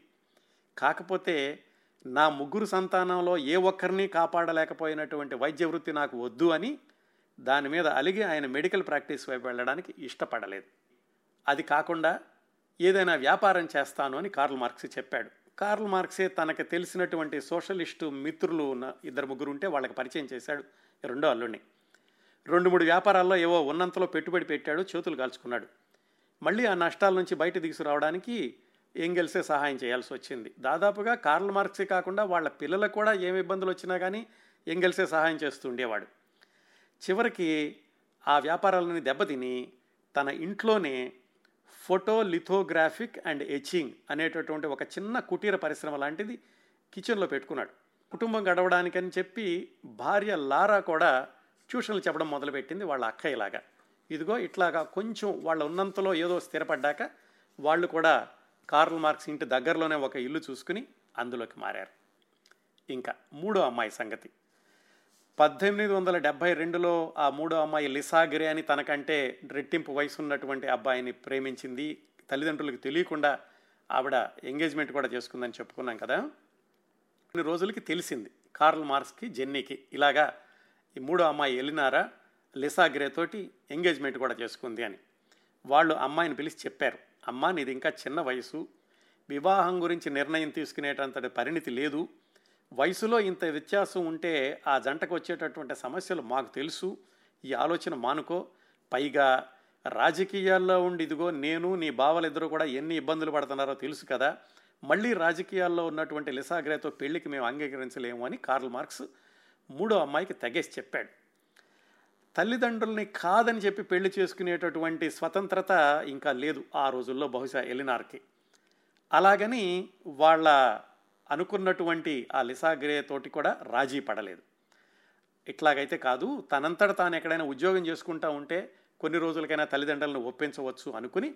కాకపోతే నా ముగ్గురు సంతానంలో ఏ ఒక్కరిని కాపాడలేకపోయినటువంటి వైద్య వృత్తి నాకు వద్దు అని దాని మీద అలిగి ఆయన మెడికల్ ప్రాక్టీస్ వైపు వెళ్ళడానికి ఇష్టపడలేదు. అది కాకుండా ఏదైనా వ్యాపారం చేస్తాను అని కార్ల్ మార్క్స్ చెప్పాడు. కార్ల్ మార్క్సే తనకు తెలిసినటువంటి సోషలిస్టు మిత్రులు ఉన్న ఇద్దరు ముగ్గురు ఉంటే వాళ్ళకి పరిచయం చేశాడు రెండో అల్లుడిని రెండు మూడు వ్యాపారాల్లో ఏవో ఉన్నంతలో పెట్టుబడి పెట్టాడు చేతులు కాల్చుకున్నాడు. మళ్ళీ ఆ నష్టాల నుంచి బయట తీసుకురావడానికి ఎంగెల్సే సహాయం చేయాల్సి వచ్చింది దాదాపుగా కార్ల్ మార్క్సే కాకుండా వాళ్ళ పిల్లలకు కూడా ఏమి ఇబ్బందులు వచ్చినా కానీ ఎంగెల్సే సహాయం చేస్తూ ఉండేవాడు. చివరికి ఆ వ్యాపారాలని దెబ్బతిని తన ఇంట్లోనే ఫోటో లిథోగ్రాఫిక్ అండ్ ఎచింగ్ అనేటటువంటి ఒక చిన్న కుటీర పరిశ్రమ లాంటిది కిచెన్లో పెట్టుకున్నాడు. కుటుంబం గడవడానికని చెప్పి భార్య లారా కూడా ట్యూషన్లు చెప్పడం మొదలుపెట్టింది వాళ్ళ అక్కయ్యలాగా. ఇదిగో ఇట్లాగా కొంచెం వాళ్ళ ఉన్నంతలో ఏదో స్థిరపడ్డాక వాళ్ళు కూడా కార్ల్ మార్క్స్ ఇంటి దగ్గరలోనే ఒక ఇల్లు చూసుకుని అందులోకి మారారు. ఇంకా మూడో అమ్మాయి సంగతి. పద్దెనిమిది వందల డెబ్భై రెండులో ఆ మూడో అమ్మాయి లిసాగిరే అని తనకంటే రెట్టింపు వయసు ఉన్నటువంటి అబ్బాయిని ప్రేమించింది. తల్లిదండ్రులకు తెలియకుండా ఆవిడ ఎంగేజ్మెంట్ కూడా చేసుకుందని చెప్పుకున్నాం కదా. కొన్ని రోజులకి తెలిసింది కార్ల్ మార్క్స్కి జెన్నీకి. ఇలాగా ఈ మూడో అమ్మాయి ఎలినారా లిసాగ్రే తోటి ఎంగేజ్మెంట్ కూడా చేసుకుంది అని. వాళ్ళు అమ్మాయిని పిలిచి చెప్పారు. అమ్మ నీది ఇంకా చిన్న వయసు. వివాహం గురించి నిర్ణయం తీసుకునేటంతటి పరిణితి లేదు. వయసులో ఇంత వ్యత్యాసం ఉంటే ఆ జంటకు వచ్చేటటువంటి సమస్యలు మాకు తెలుసు. ఈ ఆలోచన మానుకో. పైగా రాజకీయాల్లో ఉండి ఇదిగో నేను నీ బావలిద్దరూ కూడా ఎన్ని ఇబ్బందులు పడుతున్నారో తెలుసు కదా. మళ్ళీ రాజకీయాల్లో ఉన్నటువంటి లిసాగ్రేతో పెళ్ళికి మేము అంగీకరించలేము అని కార్ల్ మార్క్స్ మూడో అమ్మాయికి తెగేసి చెప్పాడు. తల్లిదండ్రుల్ని కాదని చెప్పి పెళ్ళి చేసుకునేటటువంటి స్వతంత్రత ఇంకా లేదు ఆ రోజుల్లో బహుశా ఎలినార్కి. అలాగని వాళ్ళ అనుకున్నటువంటి ఆ లిసాగ్రే తోటి కూడా రాజీ పడలేదు. ఇట్లాగైతే కాదు తనంతట తాను ఎక్కడైనా ఉద్యోగం చేసుకుంటా ఉంటే కొన్ని రోజులకైనా తల్లిదండ్రులను ఒప్పించవచ్చు అనుకుని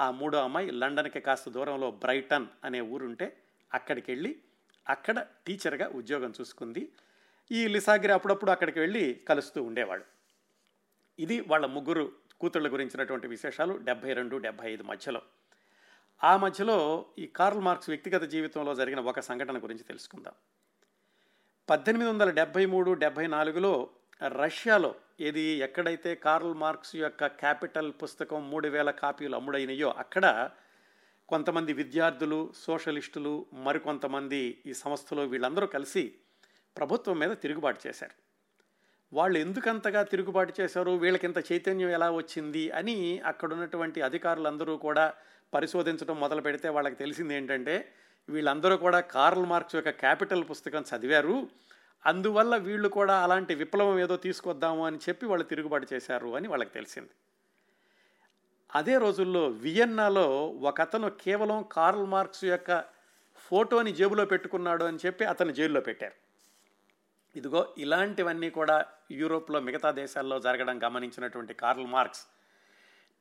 ఆ మూడో అమ్మాయి లండన్కి కాస్త దూరంలో బ్రైటన్ అనే ఊరుంటే అక్కడికి వెళ్ళి అక్కడ టీచర్గా ఉద్యోగం చూసుకుంది. ఈ లిసాగిరి అప్పుడప్పుడు అక్కడికి వెళ్ళి కలుస్తూ ఉండేవాడు. ఇది వాళ్ళ ముగ్గురు కూతుళ్ళ గురించినటువంటి విశేషాలు డెబ్బై రెండు డెబ్బై ఐదు మధ్యలో. ఆ మధ్యలో ఈ కార్ల్ మార్క్స్ వ్యక్తిగత జీవితంలో జరిగిన ఒక సంఘటన గురించి తెలుసుకుందాం. పద్దెనిమిది వందల డెబ్భై మూడు డెబ్భై నాలుగులో రష్యాలో ఇది ఎక్కడైతే కార్ల్ మార్క్స్ యొక్క క్యాపిటల్ పుస్తకం మూడు వేల కాపీలు అమ్ముడైనయో అక్కడ కొంతమంది విద్యార్థులు సోషలిస్టులు మరికొంతమంది ఈ సంస్థలో వీళ్ళందరూ కలిసి ప్రభుత్వం మీద తిరుగుబాటు చేశారు. వాళ్ళు ఎందుకంతగా తిరుగుబాటు చేశారు? వీళ్ళకింత చైతన్యం ఎలా వచ్చింది? అని అక్కడున్నటువంటి అధికారులందరూ కూడా పరిశోధించడం మొదలు పెడితే వాళ్ళకి తెలిసింది ఏంటంటే వీళ్ళందరూ కూడా కార్ల్ మార్క్స్ యొక్క క్యాపిటల్ పుస్తకం చదివారు. అందువల్ల వీళ్ళు కూడా అలాంటి విప్లవం ఏదో తీసుకొద్దాము అని చెప్పి వాళ్ళు తిరుగుబాటు చేశారు అని వాళ్ళకి తెలిసింది. అదే రోజుల్లో వియన్నాలో ఒక అతను కేవలం కార్ల్ మార్క్స్ యొక్క ఫోటోని జేబులో పెట్టుకున్నాడు అని చెప్పి అతను జైల్లో పెట్టారు. ఇదిగో ఇలాంటివన్నీ కూడా యూరోప్లో మిగతా దేశాల్లో జరగడం గమనించినటువంటి కార్ల్ మార్క్స్.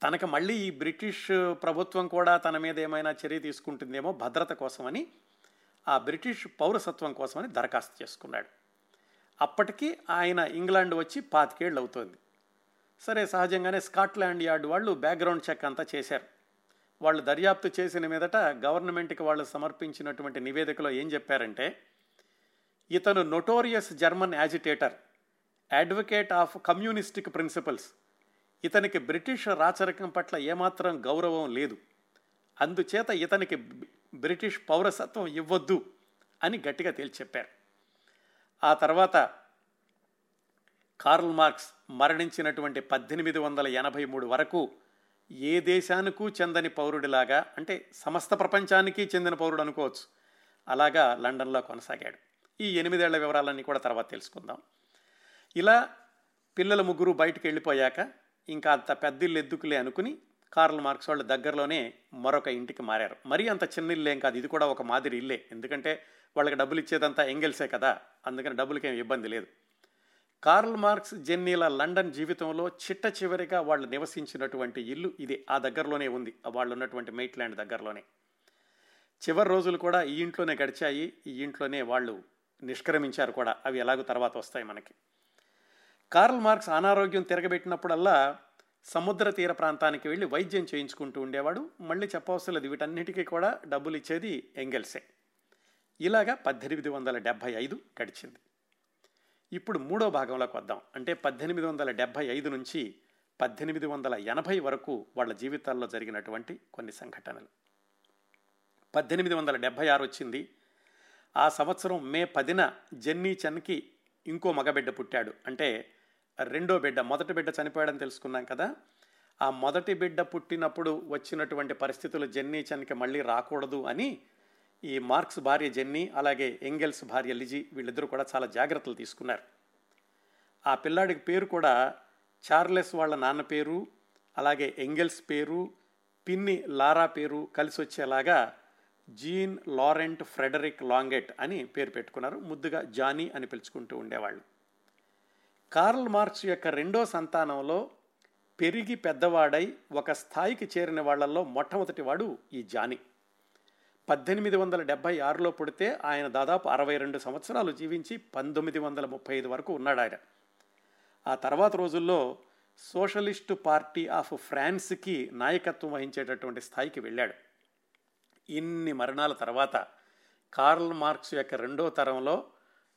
తనకు మళ్ళీ ఈ బ్రిటిష్ ప్రభుత్వం కూడా తన మీద ఏమైనా చర్య తీసుకుంటుందేమో భద్రత కోసమని ఆ బ్రిటిష్ పౌరసత్వం కోసమని దరఖాస్తు చేసుకున్నాడు. అప్పటికి ఆయన ఇంగ్లాండ్ వచ్చి పాతికేళ్ళు అవుతోంది. సరే సహజంగానే స్కాట్లాండ్ యార్డ్ వాళ్ళు బ్యాక్గ్రౌండ్ చెక్ అంతా చేశారు. వాళ్ళు దర్యాప్తు చేసిన మీదట గవర్నమెంట్కి వాళ్ళు సమర్పించినటువంటి నివేదికలో ఏం చెప్పారంటే ఇతను notorious German agitator advocate of communistic principles. ఇతనికి బ్రిటిష్ రాచరికం పట్ల ఏమాత్రం గౌరవం లేదు. అందుచేత ఇతనికి బ్రిటిష్ పౌరసత్వం ఇవ్వద్దు అని గట్టిగా తేల్చి చెప్పారు ఆ తర్వాత కార్ల్ మార్క్స్ మరణించినటువంటి పద్దెనిమిది వందల ఎనభై మూడు వరకు ఏ దేశానికూ చెందని పౌరుడిలాగా అంటే సమస్త ప్రపంచానికి చెందిన పౌరుడు అనుకోవచ్చు అలాగా లండన్లో కొనసాగాడు. ఈ ఎనిమిదేళ్ళ వివరాలన్నీ కూడా తర్వాత తెలుసుకుందాం. ఇలా పిల్లల ముగ్గురు బయటికి వెళ్ళిపోయాక ఇంకా అంత పెద్దిల్లు ఎద్దుకులే అనుకుని కార్ల్ మార్క్స్ వాళ్ళు దగ్గరలోనే మరొక ఇంటికి మారారు. మరీ అంత చిన్న ఇల్లేం కాదు. ఇది కూడా ఒక మాదిరి ఇల్లే. ఎందుకంటే వాళ్ళకి డబ్బులు ఇచ్చేదంతా ఎంగెల్సే కదా. అందుకని డబ్బులకి ఏం ఇబ్బంది లేదు. కార్ల్ మార్క్స్ జెన్నీల లండన్ జీవితంలో చిట్ట చివరిగా వాళ్ళు నివసించినటువంటి ఇల్లు ఇది. ఆ దగ్గరలోనే ఉంది. వాళ్ళు ఉన్నటువంటి మెయిట్లాండ్ దగ్గరలోనే. చివరి రోజులు కూడా ఈ ఇంట్లోనే గడిచాయి. ఈ ఇంట్లోనే వాళ్ళు నిష్క్రమించారు కూడా. అవి ఎలాగో తర్వాత వస్తాయి మనకి. కార్ల్ మార్క్స్ అనారోగ్యం తిరగబెట్టినప్పుడల్లా సముద్ర తీర ప్రాంతానికి వెళ్ళి వైద్యం చేయించుకుంటూ ఉండేవాడు. మళ్ళీ చెప్పవలసిన లేదు వీటన్నిటికీ కూడా డబ్బులు ఇచ్చేది ఎంగెల్సే. ఇలాగా పద్దెనిమిది వందల డెబ్భై ఐదు గడిచింది. ఇప్పుడు మూడో భాగంలోకి వద్దాం. అంటే పద్దెనిమిది వందల డెబ్భై ఐదు నుంచి పద్దెనిమిది వందల ఎనభై వరకు వాళ్ళ జీవితాల్లో జరిగినటువంటి కొన్ని సంఘటనలు. పద్దెనిమిది వందల డెబ్భై ఆరు వచ్చింది. ఆ సంవత్సరం మే పదిన జెన్నీ చన్కి ఇంకో మగబిడ్డ పుట్టాడు. అంటే రెండో బిడ్డ మొదటి బిడ్డ చనిపోయాడని తెలుసుకున్నాం కదా. ఆ మొదటి బిడ్డ పుట్టినప్పుడు వచ్చినటువంటి పరిస్థితులు జెన్నీ చన్కి మళ్ళీ రాకూడదు అని ఈ మార్క్స్ భార్య జెన్నీ అలాగే ఎంగెల్స్ భార్య లిజీ వీళ్ళిద్దరూ కూడా చాలా జాగ్రత్తలు తీసుకున్నారు. ఆ పిల్లాడికి పేరు కూడా చార్లెస్ వాళ్ళ నాన్న పేరు అలాగే ఎంగెల్స్ పేరు పిన్ని లారా పేరు కలిసి వచ్చేలాగా జీన్ లారెంట్ ఫ్రెడరిక్ లాంగెట్ అని పేరు పెట్టుకున్నారు. ముద్దుగా జానీ అని పిలుచుకుంటూ ఉండేవాళ్ళు. కార్ల్ మార్క్స్ యొక్క రెండో సంతానంలో పెరిగి పెద్దవాడై ఒక స్థాయికి చేరిన వాళ్ళలో మొట్టమొదటి వాడు ఈ జానీ. పద్దెనిమిది వందల డెబ్భై ఆరులో పుడితే ఆయన దాదాపు అరవై రెండు సంవత్సరాలు జీవించి పంతొమ్మిది వందల ముప్పై ఐదు వరకు ఉన్నాడు ఆయన ఆ తర్వాత రోజుల్లో సోషలిస్టు పార్టీ ఆఫ్ ఫ్రాన్స్కి నాయకత్వం వహించేటటువంటి స్థాయికి వెళ్ళాడు. ఇన్ని మరణాల తర్వాత కార్ల్ మార్క్స్ యొక్క రెండో తరంలో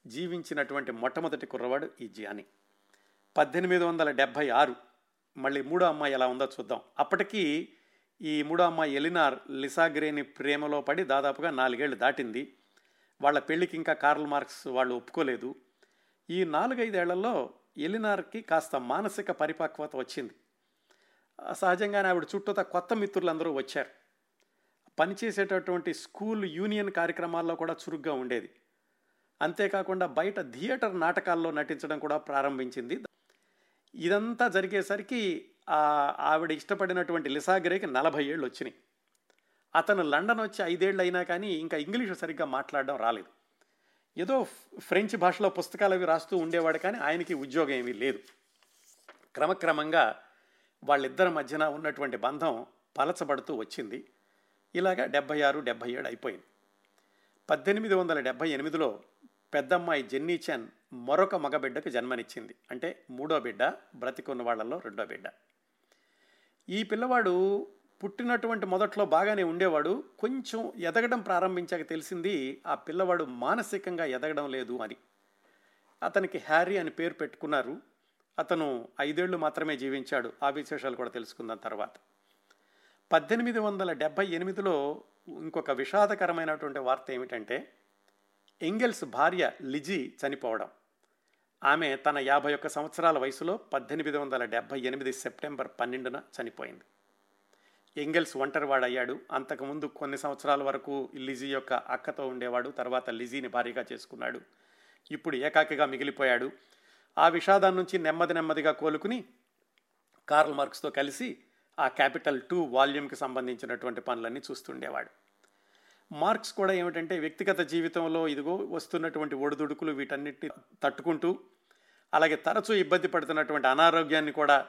జీవించినటువంటి మొట్టమొదటి కుర్రవాడు ఈ జియాని. పద్దెనిమిది వందల డెబ్భై ఆరు మళ్ళీ మూడో అమ్మాయి ఎలా ఉందో చూద్దాం. అప్పటికీ ఈ మూడో అమ్మాయి ఎలినార్ లిసాగ్రేని ప్రేమలో పడి దాదాపుగా నాలుగేళ్ళు దాటింది. వాళ్ళ పెళ్ళికి ఇంకా కార్ల్ మార్క్స్ వాళ్ళు ఒప్పుకోలేదు. ఈ నాలుగైదేళ్ళలో ఎలినార్కి కాస్త మానసిక పరిపక్వత వచ్చింది. సహజంగానే ఆవిడ చుట్టూత కొత్త మిత్రులందరూ వచ్చారు. పనిచేసేటటువంటి స్కూల్ యూనియన్ కార్యక్రమాల్లో కూడా చురుగ్గా ఉండేది. అంతేకాకుండా బయట థియేటర్ నాటకాల్లో నటించడం కూడా ప్రారంభించింది. ఇదంతా జరిగేసరికి ఆవిడ ఇష్టపడినటువంటి లిసాగ్రేకి నలభై ఏళ్ళు వచ్చినాయి అతను లండన్ వచ్చి ఐదేళ్ళు అయినా కానీ ఇంకా ఇంగ్లీష్ సరిగ్గా మాట్లాడడం రాలేదు. ఏదో ఫ్రెంచ్ భాషలో పుస్తకాలు అవి రాస్తూ ఉండేవాడు కానీ ఆయనకి ఉద్యోగం ఏమీ లేదు. క్రమక్రమంగా వాళ్ళిద్దరి మధ్యన ఉన్నటువంటి బంధం పలచబడుతూ వచ్చింది. ఇలాగా డెబ్బై ఆరు డెబ్బై ఏడు అయిపోయింది. పద్దెనిమిది వందల డెబ్బై ఎనిమిదిలో పెద్దమ్మాయి జెన్నీ చెన్ మరొక మగబిడ్డకు జన్మనిచ్చింది. అంటే మూడో బిడ్డ బ్రతికున్న వాళ్ళల్లో రెండో బిడ్డ. ఈ పిల్లవాడు పుట్టినటువంటి మొదట్లో బాగానే ఉండేవాడు. కొంచెం ఎదగడం ప్రారంభించాక తెలిసింది ఆ పిల్లవాడు మానసికంగా ఎదగడం లేదు అని. అతనికి హ్యారీ అని పేరు పెట్టుకున్నారు. అతను ఐదేళ్ళు మాత్రమే జీవించాడు. ఆ విశేషాలు కూడా తెలుసుకుందాం తర్వాత. పద్దెనిమిది వందల డెబ్భై ఎనిమిదిలో ఇంకొక విషాదకరమైనటువంటి వార్త ఏమిటంటే ఎంగెల్స్ భార్య లిజీ చనిపోవడం. ఆమె తన యాభై ఒక్క సంవత్సరాల వయసులో పద్దెనిమిది వందల డెబ్భై ఎనిమిది సెప్టెంబర్ పన్నెండున చనిపోయింది. ఎంగెల్స్ ఒంటరివాడయ్యాడు. అంతకుముందు కొన్ని సంవత్సరాల వరకు లిజీ యొక్క అక్కతో ఉండేవాడు. తర్వాత లిజీని భారీగా చేసుకున్నాడు. ఇప్పుడు ఏకాకిగా మిగిలిపోయాడు. ఆ విషాదం నుంచి నెమ్మది నెమ్మదిగా కోలుకుని కార్ల్ మార్క్స్తో కలిసి ఆ క్యాపిటల్ టూ వాల్యూమ్కి సంబంధించినటువంటి పనులన్నీ చూస్తుండేవాడు. మార్క్స్ కూడా ఏమిటంటే వ్యక్తిగత జీవితంలో ఇదిగో వస్తున్నటువంటి ఒడిదుడుకులు వీటన్నిటిని తట్టుకుంటూ అలాగే తరచూ ఇబ్బంది పడుతున్నటువంటి అనారోగ్యాన్ని కూడా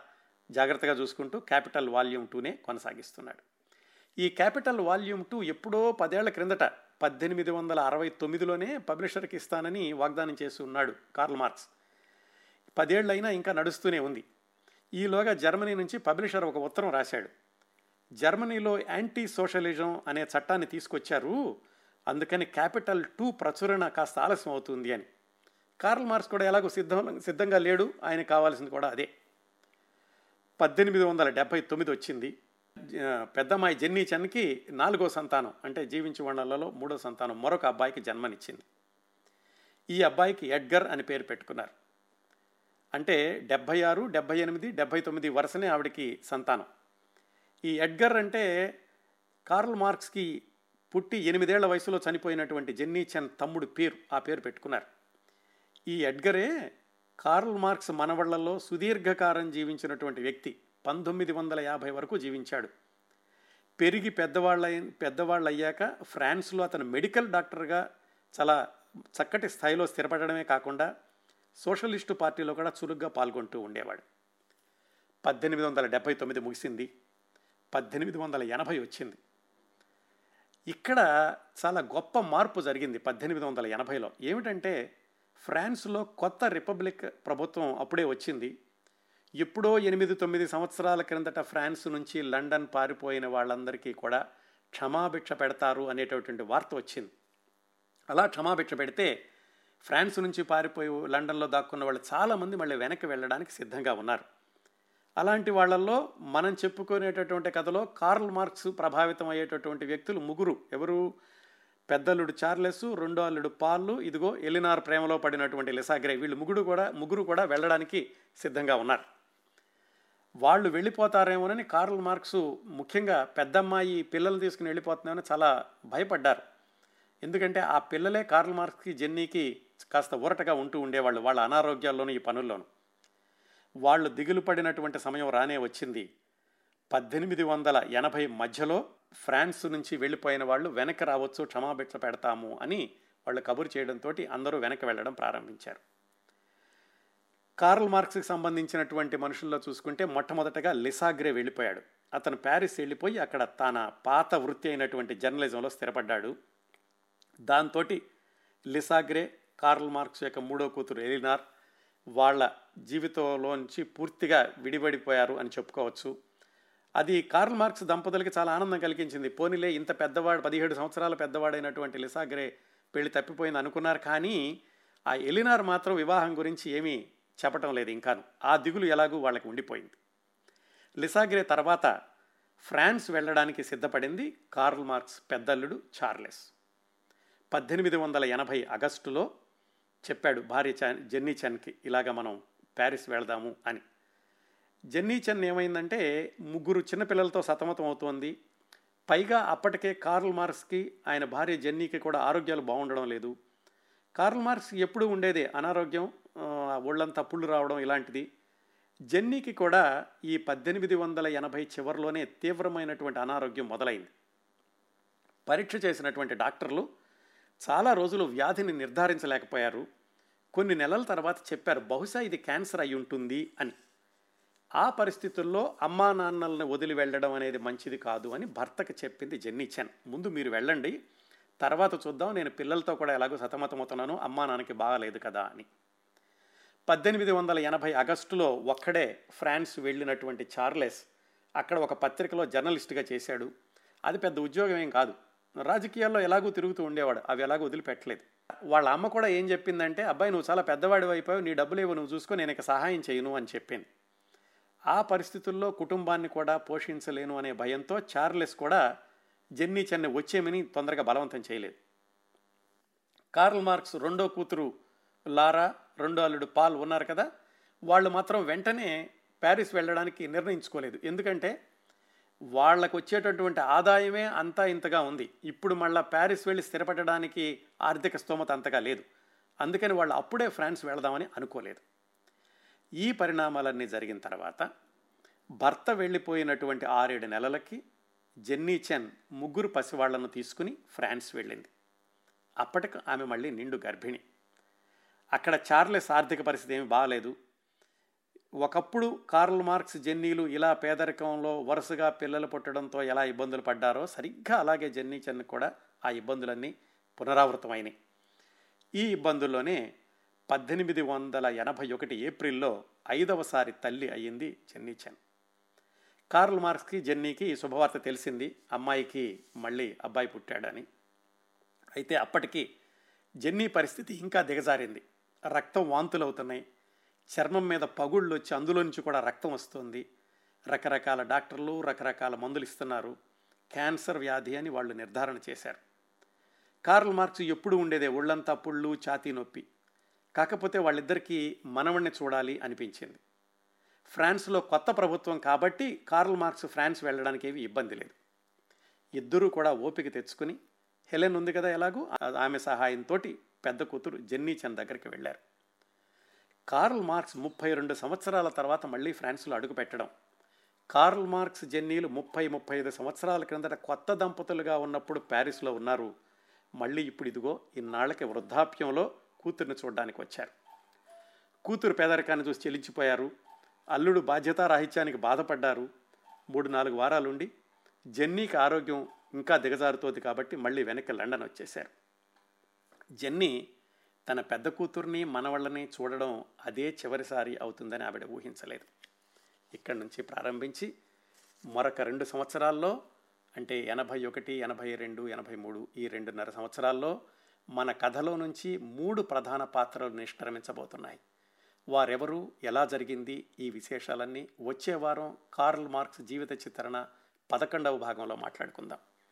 జాగ్రత్తగా చూసుకుంటూ క్యాపిటల్ వాల్యూమ్ టూనే కొనసాగిస్తున్నాడు. ఈ క్యాపిటల్ వాల్యూమ్ టూ ఎప్పుడో పదేళ్ళ క్రిందట పద్దెనిమిది వందల అరవై తొమ్మిదిలోనే పబ్లిషర్కి ఇస్తానని వాగ్దానం చేసి ఉన్నాడు కార్ల్ మార్క్స్. పదేళ్ళైనా ఇంకా నడుస్తూనే ఉంది. ఈలోగా జర్మనీ నుంచి పబ్లిషర్ ఒక ఉత్తరం రాశాడు. జర్మనీలో యాంటీ సోషలిజం అనే చట్టాన్ని తీసుకొచ్చారు. అందుకని క్యాపిటల్ టూ ప్రచురణ కాస్త ఆలస్యం అవుతుంది అని. కార్ల్ మార్క్స్ కూడా ఎలాగో సిద్ధం సిద్ధంగా లేడు. ఆయన కావాల్సింది కూడా అదే. పద్దెనిమిది వందల డెబ్భై తొమ్మిది వచ్చింది. పెద్దమ్మాయి జెన్నీ చెన్కి నాలుగో సంతానం అంటే జీవించి వాళ్ళలో మూడో సంతానం. మరొక అబ్బాయికి జన్మనిచ్చింది. ఈ అబ్బాయికి ఎడ్గర్ అని పేరు పెట్టుకున్నారు. అంటే డెబ్భై ఆరు డెబ్భై ఎనిమిది డెబ్భై తొమ్మిది వరుసనే ఆవిడకి సంతానం. ఈ ఎడ్గర్ అంటే కార్ల్ మార్క్స్కి పుట్టి ఎనిమిదేళ్ళ వయసులో చనిపోయినటువంటి జెన్నీ చెన్ తమ్ముడు పేరు ఆ పేరు పెట్టుకున్నారు. ఈ ఎడ్గరే కార్ల్ మార్క్స్ మనవళ్ళలో సుదీర్ఘకాలం జీవించినటువంటి వ్యక్తి. పంతొమ్మిది వందల యాభై వరకు జీవించాడు. పెరిగి పెద్దవాళ్ళ పెద్దవాళ్ళు అయ్యాక ఫ్రాన్స్లో అతను మెడికల్ డాక్టర్గా చాలా చక్కటి స్థాయిలో స్థిరపడమే కాకుండా సోషలిస్టు పార్టీలో కూడా చురుగ్గా పాల్గొంటూ ఉండేవాడు. పద్దెనిమిది వందల డెబ్బై తొమ్మిది ముగిసింది. పద్దెనిమిది వందల ఎనభై వచ్చింది. ఇక్కడ చాలా గొప్ప మార్పు జరిగింది పద్దెనిమిది వందల ఎనభైలో. ఏమిటంటే ఫ్రాన్స్లో కొత్త రిపబ్లిక్ ప్రభుత్వం అప్పుడే వచ్చింది. ఎప్పుడో ఎనిమిది తొమ్మిది సంవత్సరాల క్రిందట ఫ్రాన్స్ నుంచి లండన్ పారిపోయిన వాళ్ళందరికీ కూడా క్షమాభిక్ష పెడతారు అనేటటువంటి వార్త వచ్చింది. అలా క్షమాభిక్ష పెడితే ఫ్రాన్స్ నుంచి పారిపోయి లండన్లో దాక్కున్న వాళ్ళు చాలామంది మళ్ళీ వెనక్కి వెళ్ళడానికి సిద్ధంగా ఉన్నారు. అలాంటి వాళ్ళల్లో మనం చెప్పుకునేటటువంటి కథలో కార్ల్ మార్క్స్ ప్రభావితం అయ్యేటటువంటి వ్యక్తులు ముగ్గురు. ఎవరు? పెద్దల్లుడు చార్లెస్ రెండో అల్లుడు పాళ్ళు ఇదిగో ఎలినార్ ప్రేమలో పడినటువంటి లిసాగ్రే వీళ్ళు ముగ్గురు కూడా ముగ్గురు కూడా వెళ్ళడానికి సిద్ధంగా ఉన్నారు. వాళ్ళు వెళ్ళిపోతారేమోనని కార్ల్ మార్క్స్ ముఖ్యంగా పెద్దమ్మాయి పిల్లలు తీసుకుని వెళ్ళిపోతున్నామని చాలా భయపడ్డారు. ఎందుకంటే ఆ పిల్లలే కార్ల్ మార్క్స్కి జెన్నీకి కాస్త ఊరటగా ఉంటూ ఉండేవాళ్ళు వాళ్ళ అనారోగ్యాల్లోనూ ఈ పనుల్లోనూ. వాళ్ళు దిగులు పడినటువంటి సమయం రానే వచ్చింది. పద్దెనిమిది వందల ఎనభై మధ్యలో ఫ్రాన్స్ నుంచి వెళ్ళిపోయిన వాళ్ళు వెనక్కి రావచ్చు క్షమాభిక్ష పెడతాము అని వాళ్ళు కబురు చేయడంతో అందరూ వెనక్కి వెళ్ళడం ప్రారంభించారు. కార్ల్ మార్క్స్కి సంబంధించినటువంటి మనుషుల్లో చూసుకుంటే మొట్టమొదటగా లిసాగ్రే వెళ్ళిపోయాడు. అతను ప్యారిస్ వెళ్ళిపోయి అక్కడ తన పాత వృత్తి అయినటువంటి జర్నలిజంలో స్థిరపడ్డాడు. దాంతో లిసాగ్రే కార్ల్ మార్క్స్ యొక్క మూడో కూతురు ఎలినార్ వాళ్ళ జీవితంలోంచి పూర్తిగా విడిపడిపోయారు అని చెప్పుకోవచ్చు. అది కార్ల్ మార్క్స్ దంపతులకి చాలా ఆనందం కలిగించింది. పోనీలే ఇంత పెద్దవాడు పదిహేడు సంవత్సరాల పెద్దవాడైనటువంటి లిసాగ్రే పెళ్ళి తప్పిపోయింది అనుకున్నారు కానీ ఆ ఎలినార్ మాత్రం వివాహం గురించి ఏమీ చెప్పటం లేదు ఇంకాను. ఆ దిగులు ఎలాగూ వాళ్ళకి ఉండిపోయింది. లిసాగ్రే తర్వాత ఫ్రాన్స్ వెళ్ళడానికి సిద్ధపడింది కార్ల్ మార్క్స్ పెద్దల్లుడు చార్లెస్. పద్దెనిమిది వందల ఎనభై ఆగస్టులో చెప్పాడు భార్య చాన్ జెన్నీ చన్కి ఇలాగ మనం ప్యారిస్ వెళదాము అని. జెన్నీ చన్ ఏమైందంటే ముగ్గురు చిన్నపిల్లలతో సతమతం అవుతోంది. పైగా అప్పటికే కార్ల్ మార్క్స్కి ఆయన భార్య జెన్నీకి కూడా ఆరోగ్యాలు బాగుండడం లేదు. కార్ల్ మార్క్స్ ఎప్పుడు ఉండేదే అనారోగ్యం ఒళ్ళంతా పుళ్ళు రావడం ఇలాంటిది. జెన్నీకి కూడా ఈ పద్దెనిమిది వందల ఎనభై చివరిలోనే తీవ్రమైనటువంటి అనారోగ్యం మొదలైంది. పరీక్ష చేసినటువంటి డాక్టర్లు చాలా రోజులు వ్యాధిని నిర్ధారించలేకపోయారు. కొన్ని నెలల తర్వాత చెప్పారు బహుశా ఇది క్యాన్సర్ అయి ఉంటుంది అని. ఆ పరిస్థితుల్లో అమ్మా నాన్నల్ని వదిలి వెళ్ళడం అనేది మంచిది కాదు అని భర్తకు చెప్పింది జెన్నీచెన్ ముందు మీరు వెళ్ళండి తర్వాత చూద్దాం నేను పిల్లలతో కూడా ఎలాగో సతమతమవుతున్నాను అమ్మా నాన్నకి బాగాలేదు కదా అని. పద్దెనిమిది వందల ఎనభై ఆగస్టులో ఒక్కడే ఫ్రాన్స్ వెళ్ళినటువంటి చార్లెస్ అక్కడ ఒక పత్రికలో జర్నలిస్ట్గా చేశాడు. అది పెద్ద ఉద్యోగం ఏం కాదు. రాజకీయాల్లో ఎలాగూ తిరుగుతూ ఉండేవాడు అవి ఎలాగో వదిలిపెట్టలేదు. వాళ్ళ అమ్మ కూడా ఏం చెప్పిందంటే అబ్బాయి నువ్వు చాలా పెద్దవాడి అయిపోయావు నీ డబ్బులు ఏవో నువ్వు చూసుకో నేను ఇక సహాయం చేయను అని చెప్పింది. ఆ పరిస్థితుల్లో కుటుంబాన్ని కూడా పోషించలేను అనే భయంతో చార్లెస్ కూడా జెన్నీ చెన్నై వచ్చేమని తొందరగా బలవంతం చేయలేదు. కార్ల్ మార్క్స్ రెండో కూతురు లారా రెండో అల్లుడు పాల్ ఉన్నారు కదా వాళ్ళు మాత్రం వెంటనే ప్యారిస్ వెళ్ళడానికి నిర్ణయించుకోలేదు. ఎందుకంటే వాళ్ళకు వచ్చేటటువంటి ఆదాయమే అంతా ఇంతగా ఉంది. ఇప్పుడు మళ్ళీ ప్యారిస్ వెళ్ళి స్థిరపడడానికి ఆర్థిక స్తోమత అంతగా లేదు. అందుకని వాళ్ళు అప్పుడే ఫ్రాన్స్ వెళదామని అనుకోలేదు. ఈ పరిణామాలన్నీ జరిగిన తర్వాత భర్త వెళ్ళిపోయినటువంటి ఆరేడు నెలలకి జెన్నీ చెన్ ముగ్గురు పసివాళ్ళను తీసుకుని ఫ్రాన్స్ వెళ్ళింది. అప్పటికి ఆమె మళ్ళీ నిండు గర్భిణి. అక్కడ చార్లెస్ ఆర్థిక పరిస్థితి ఏమి బాగాలేదు ఒకప్పుడు కార్ల్ మార్క్స్ జెన్నీలు ఇలా పేదరికంలో వరుసగా పిల్లలు పుట్టడంతో ఎలా ఇబ్బందులు పడ్డారో సరిగ్గా అలాగే జెన్నీ చెన్ కూడా ఆ ఇబ్బందులన్నీ పునరావృతమైనవి ఈ ఇబ్బందుల్లోనే పద్దెనిమిది వందల ఎనభై ఒకటి ఏప్రిల్లో ఐదవసారి తల్లి అయ్యింది జెన్నీ చెన్. కార్ల్ మార్క్స్కి జెన్నీకి ఈ శుభవార్త తెలిసింది. అమ్మాయికి మళ్ళీ అబ్బాయి పుట్టాడని. అయితే అప్పటికి జెన్నీ పరిస్థితి ఇంకా దిగజారింది. రక్తం వాంతులు అవుతున్నాయి చర్మం మీద పగుళ్ళు వచ్చి అందులో నుంచి కూడా రక్తం వస్తుంది. రకరకాల డాక్టర్లు రకరకాల మందులు ఇస్తున్నారు. క్యాన్సర్ వ్యాధి అని వాళ్ళు నిర్ధారణ చేశారు. కార్ల్ మార్క్స్ ఎప్పుడు ఉండేదే ఒళ్ళంతా పుళ్ళు ఛాతీ నొప్పి. కాకపోతే వాళ్ళిద్దరికీ మనవణ్ణి చూడాలి అనిపించింది. ఫ్రాన్స్లో కొత్త ప్రభుత్వం కాబట్టి కార్ల్ మార్క్స్ ఫ్రాన్స్ వెళ్ళడానికి ఏవి ఇబ్బంది లేదు. ఇద్దరూ కూడా ఓపిక తెచ్చుకుని హెలెన్ ఉంది కదా ఎలాగూ ఆమె సహాయంతో పెద్ద కూతురు జెన్నీ చంద్ దగ్గరికి వెళ్ళారు. కార్ల్ మార్క్స్ ముప్పై రెండు సంవత్సరాల తర్వాత మళ్ళీ ఫ్రాన్స్లో అడుగుపెట్టడం. కార్ల్ మార్క్స్ జెన్నీలు ముప్పై ముప్పై ఐదు సంవత్సరాల క్రిందట కొత్త దంపతులుగా ఉన్నప్పుడు ప్యారిస్లో ఉన్నారు. మళ్ళీ ఇప్పుడు ఇదిగో ఇన్నాళ్ళకి వృద్ధాప్యంలో కూతుర్ని చూడడానికి వచ్చారు. కూతురు పేదరికాన్ని చూసి చెల్లించిపోయారు అల్లుడు బాధ్యతారాహిత్యానికి బాధపడ్డారు. మూడు నాలుగు వారాలుండి జెన్నీకి ఆరోగ్యం ఇంకా దిగజారుతోంది కాబట్టి మళ్ళీ వెనక్కి లండన్ వచ్చేశారు. జెన్నీ తన పెద్ద కూతుర్ని మనవళ్ళని చూడడం అదే చివరిసారి అవుతుందని ఆవిడ ఊహించలేదు. ఇక్కడి నుంచి ప్రారంభించి మరొక రెండు సంవత్సరాల్లో అంటే ఎనభై ఒకటి ఎనభై రెండు ఎనభై మూడు ఈ రెండున్నర సంవత్సరాల్లో మన కథలో నుంచి మూడు ప్రధాన పాత్రలు నిష్క్రమించబోతున్నాయి. వారెవరు ఎలా జరిగింది ఈ విశేషాలన్నీ వచ్చే వారం కార్ల్ మార్క్స్ జీవిత చిత్రణ పదకొండవ భాగంలో మాట్లాడుకుందాం.